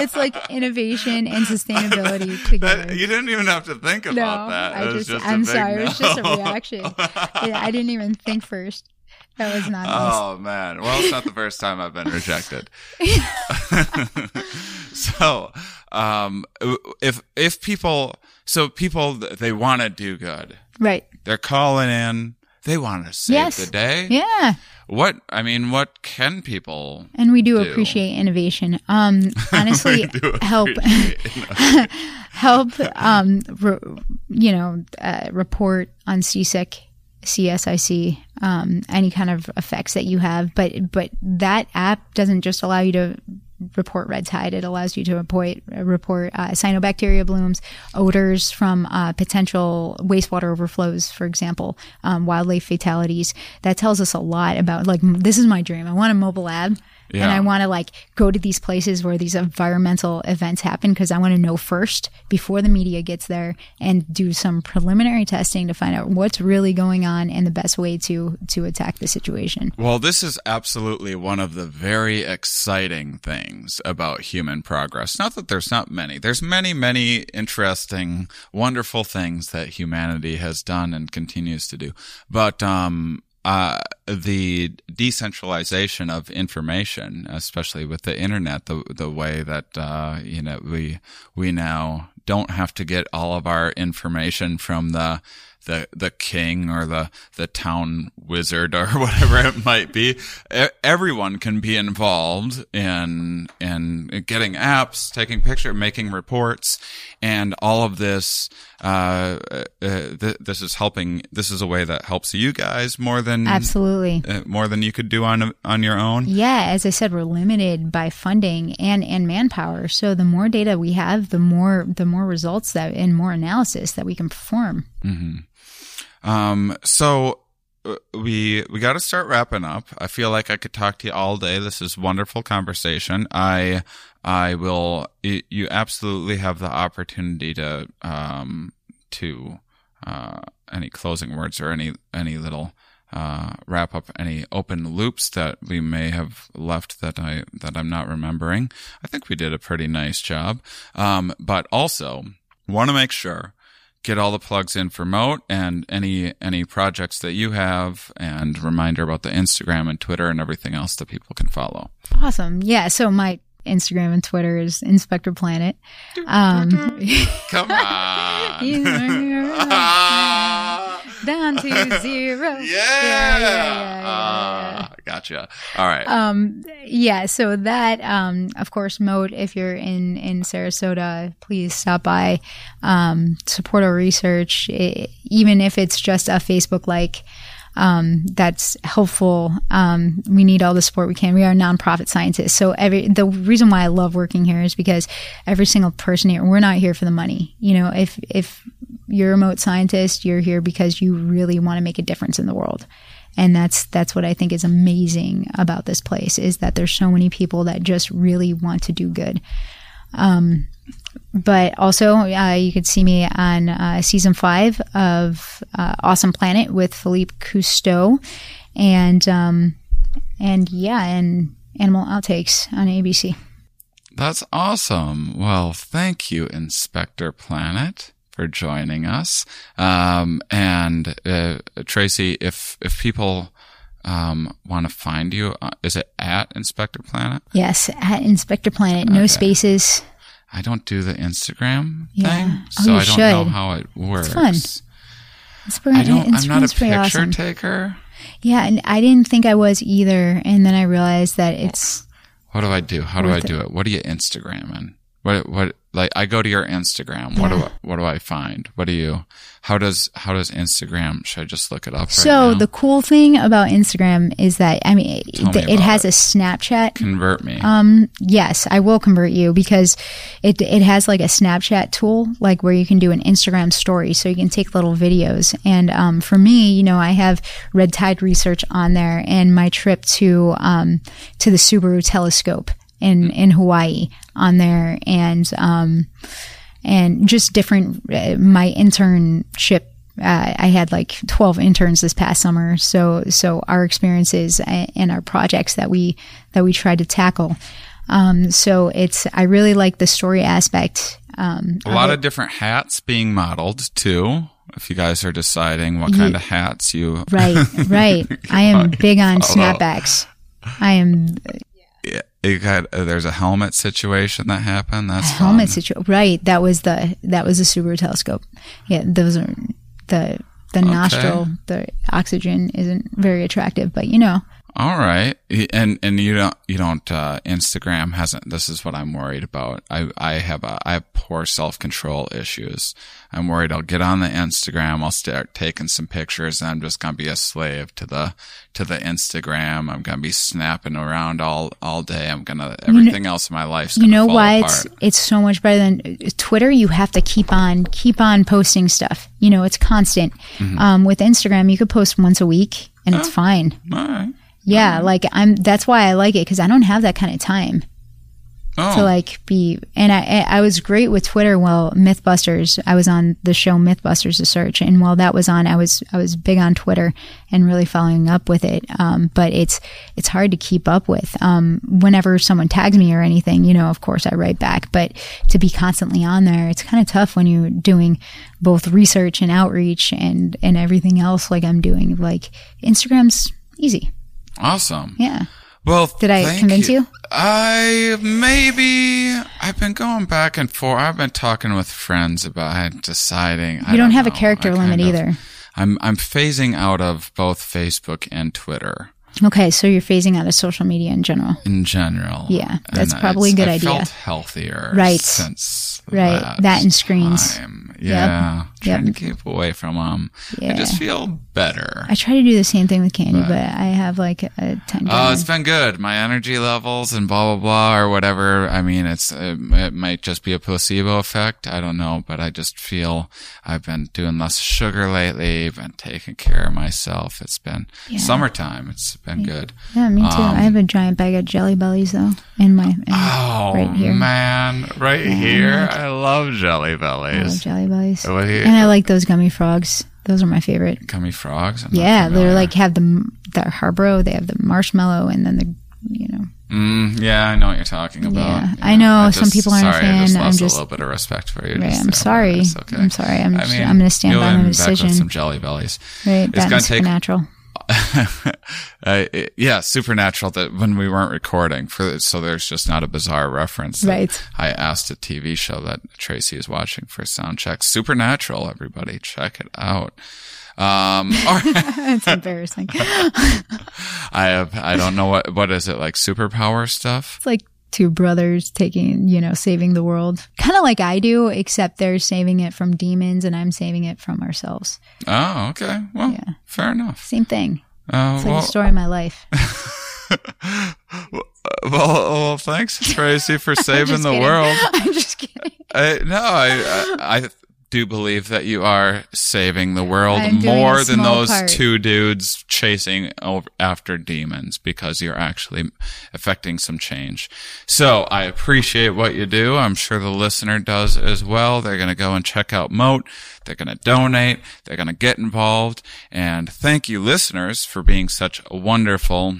it's like innovation and sustainability together. That, you didn't even have to think about no, that. I just, just I'm sorry. It was just a reaction. Yeah, I didn't even think first. That was not nice. Oh man. Well, it's not the first time I've been rejected. so, um, if if people, so people they want to do good, Right. they're calling in, they want to save Yes. the day. Yeah. What I mean, what can people? And we do, Do. appreciate innovation. Um, honestly, help, help, um, re, you know, uh, report on CSIC, CSIC, um, any kind of effects that you have. But, but that app doesn't just allow you to report red tide. It allows you to report, uh, cyanobacteria blooms, odors from, uh, potential wastewater overflows, for example, um, wildlife fatalities. That tells us a lot about, like, this is my dream. I want a mobile lab. And I want to like go to these places where these environmental events happen because I want to know first before the media gets there and do some preliminary testing to find out what's really going on and the best way to to attack the situation. Well, this is absolutely one of the very exciting things about human progress. Not that there's not many. There's many, many interesting, wonderful things that humanity has done and continues to do. But, um, uh, the decentralization of information, especially with the internet, the the way that uh, you know we we now don't have to get all of our information from the the the king or the the town wizard or whatever it might be. Everyone can be involved in in getting apps, taking pictures, making reports, and all of this. Uh, uh, th- this is helping. This is a way that helps you guys more than Absolutely. uh, more than you could do on on your own. Yeah, as I said, we're limited by funding and and manpower. So the more data we have, the more the more results that and more analysis that we can perform. Um, so uh, we we got to start wrapping up. I feel like I could talk to you all day. This is wonderful conversation. I I will. You, you absolutely have the opportunity to um to uh any closing words or any any little uh wrap up any open loops that we may have left that I that I'm not remembering. I think we did a pretty nice job. Um, but also want to make sure get all the plugs in for Mote and any any projects that you have and reminder about the Instagram and Twitter and everything else that people can follow. Awesome. Yeah. So my Instagram and Twitter is Inspector Planet. Um, Come on. down to zero. yeah. yeah, yeah, yeah, Ah, gotcha. All right. Um, yeah, so that, um, of course, Mote, if you're in, in Sarasota, please stop by, um, support our research, I even if it's just a Facebook like, um, that's helpful. Um, we need all the support we can. We are nonprofit scientists. So every, the reason why I love working here is because every single person here, we're not here for the money. You know, if, if you're a Mote scientist, you're here because you really want to make a difference in the world and that's that's what I think is amazing about this place is that there's so many people that just really want to do good. Um, but also, uh, you could see me on uh, season five of uh, Awesome Planet with Philippe Cousteau, and um, and yeah, and Animal Outtakes on ABC. That's awesome. Well, thank you, Inspector Planet, for joining us. Um, and uh, Tracy, if if people um, want to find you, uh, is it at Inspector Planet? Yes, at Inspector Planet, no Okay. spaces. I don't do the Instagram Yeah. thing, Oh, so you I don't know how it works. fun. It's pretty, I don't. I'm not a picture awesome. taker. Yeah, and I didn't think I was either, and then I realized that it's What do I do? How do I do it? What do you Instagram in? What what like I go to your Instagram. What do I, what do I find? What do you? How does how does Instagram? Should I just look it up? Right so now? the cool thing about Instagram is that I mean Tell it, me it has it. a Snapchat. convert me. Um, yes, I will convert you because it it has like a Snapchat tool, like where you can do an Instagram story, so you can take little videos. And um, for me, you know, I have red tide research on there, and my trip to um to the Subaru telescope in in Hawaii on there, and um and just different uh, my internship uh, I had like 12 interns this past summer. So, so our experiences and our projects that we, that we tried to tackle. Um, so it's, I really like the story aspect. Um, a lot of different hats being modeled too. If you guys are deciding what kind of hats you right, right. I am big on snapbacks. I am you got uh, there's a helmet situation that happened. That's a helmet situation. Right. That was the, that was the Subaru telescope. Yeah. Those are the, the nostril, the oxygen isn't very attractive, but you know, All right, and and you don't you don't uh, Instagram hasn't. This is what I'm worried about. I I have a I have poor self control issues. I'm worried I'll get on the Instagram. I'll start taking some pictures, and I'm just gonna be a slave to the to the Instagram. I'm gonna be snapping around all all day. I'm gonna everything else in my life's you know why apart. it's it's so much better than Twitter. You have to keep on keep on posting stuff. You know, it's constant. Mm-hmm. Um, with Instagram, you could post once a week, and it's fine. All right. Yeah, like I'm. That's why I like it because I don't have that kind of time. Oh. to like be and I I was great with Twitter While Mythbusters I was on the show Mythbusters The Search and while that was on I was I was big on Twitter and really following up with it um, but it's it's hard to keep up with um, whenever someone tags me or anything you know of course I write back but to be constantly on there it's kind of tough when you're doing both research and outreach and and everything else like I'm doing like Instagram's easy Awesome. yeah Well, Did I convince you? I maybe I've been going back and forth. I've been talking with friends about deciding. I you don't have a character limit of- either I'm I'm phasing out of both Facebook and Twitter okay so you're phasing out of social media in general in general. Yeah, that's And probably a good I idea. Felt healthier, Right. Since Right. that, That and screens. time. Yeah, trying Yep. to keep away from them. I just feel better. I try to do the same thing with candy, but I have like a ten. Oh, it's been good. My energy levels and blah blah blah or whatever. I mean, it's it, it might just be a placebo effect. I don't know, but I just feel I've been doing less sugar lately. Been taking care of myself. It's been summertime. It's been good. yeah, me too. I have um, a giant bag of Jelly Bellies though in my in, Oh right here. man, right here. I love jelly I love bellies. Jelly Bellies, What do you- and I like those gummy frogs. Those are my favorite. Gummy frogs. I'm Yeah, they're like have the the Haribo. They have the marshmallow, and then the you know. Mm, yeah, I know what you're talking about. Yeah, I know some just- people aren't a sorry, I just fan. I'm lost just- a little bit of respect for you. Right, I'm sorry. okay. I'm sorry. I'm I just- mean, I'm gonna stand you'll by my decision. some jelly bellies. Right, It's that gonna take supernatural. uh, it- yeah, supernatural. That when we weren't recording, for so there's just not a bizarre reference. Right. I asked a TV show that Tracy is watching for sound check. Supernatural, everybody, check it out. Um, right. it's embarrassing. I have. I don't know what what is it like superpower stuff. It's like two brothers taking, you know, saving the world. Kind of like I do, except they're saving it from demons and I'm saving it from ourselves. Oh, okay. Well, Yeah. fair enough. Same thing. Uh, It's like well, the story of my life. well, well, thanks, Tracy, for saving the kidding. world. I'm just kidding. I, no, I, I, I do believe that you are saving the world more than those part. two dudes chasing over, after demons because you're actually affecting some change. So I appreciate what you do. I'm sure the listener does as well. They're going to go and check out Mote. They're going to donate. They're going to get involved. And thank you, listeners, for being such a wonderful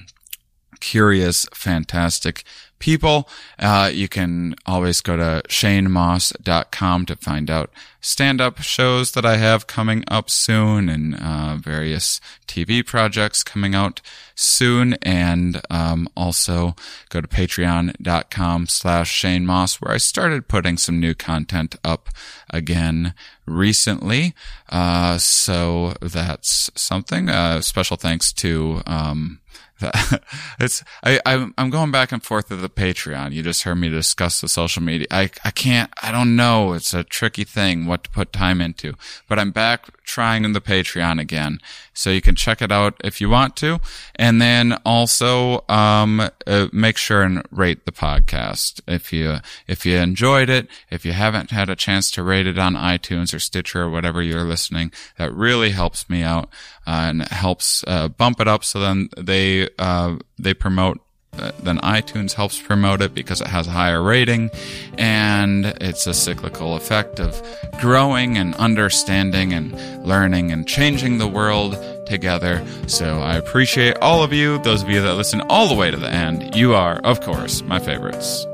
curious, fantastic people. Uh, you can always go to shanemoss.com to find out stand-up shows that I have coming up soon and uh, various TV projects coming out soon. And um, also go to patreon.com slash Shane Moss, where I started putting some new content up again recently. Uh, so that's something. Uh, special thanks to um, it's I, I'm I'm going back and forth with the Patreon. You just heard me discuss the social media. I I can't I don't know. It's a tricky thing what to put time into. But I'm back trying in the Patreon again. So you can check it out if you want to. And then also um uh, make sure and rate the podcast. If you if you enjoyed it, if you haven't had a chance to rate it on iTunes or Stitcher or whatever you're listening, that really helps me out and helps uh, bump it up so then they uh, they promote uh, then iTunes helps promote it because it has a higher rating and it's a cyclical effect of growing and understanding and learning and changing the world together. So I appreciate all of you, those of you that listen all the way to the end. You are, of course, my favorites.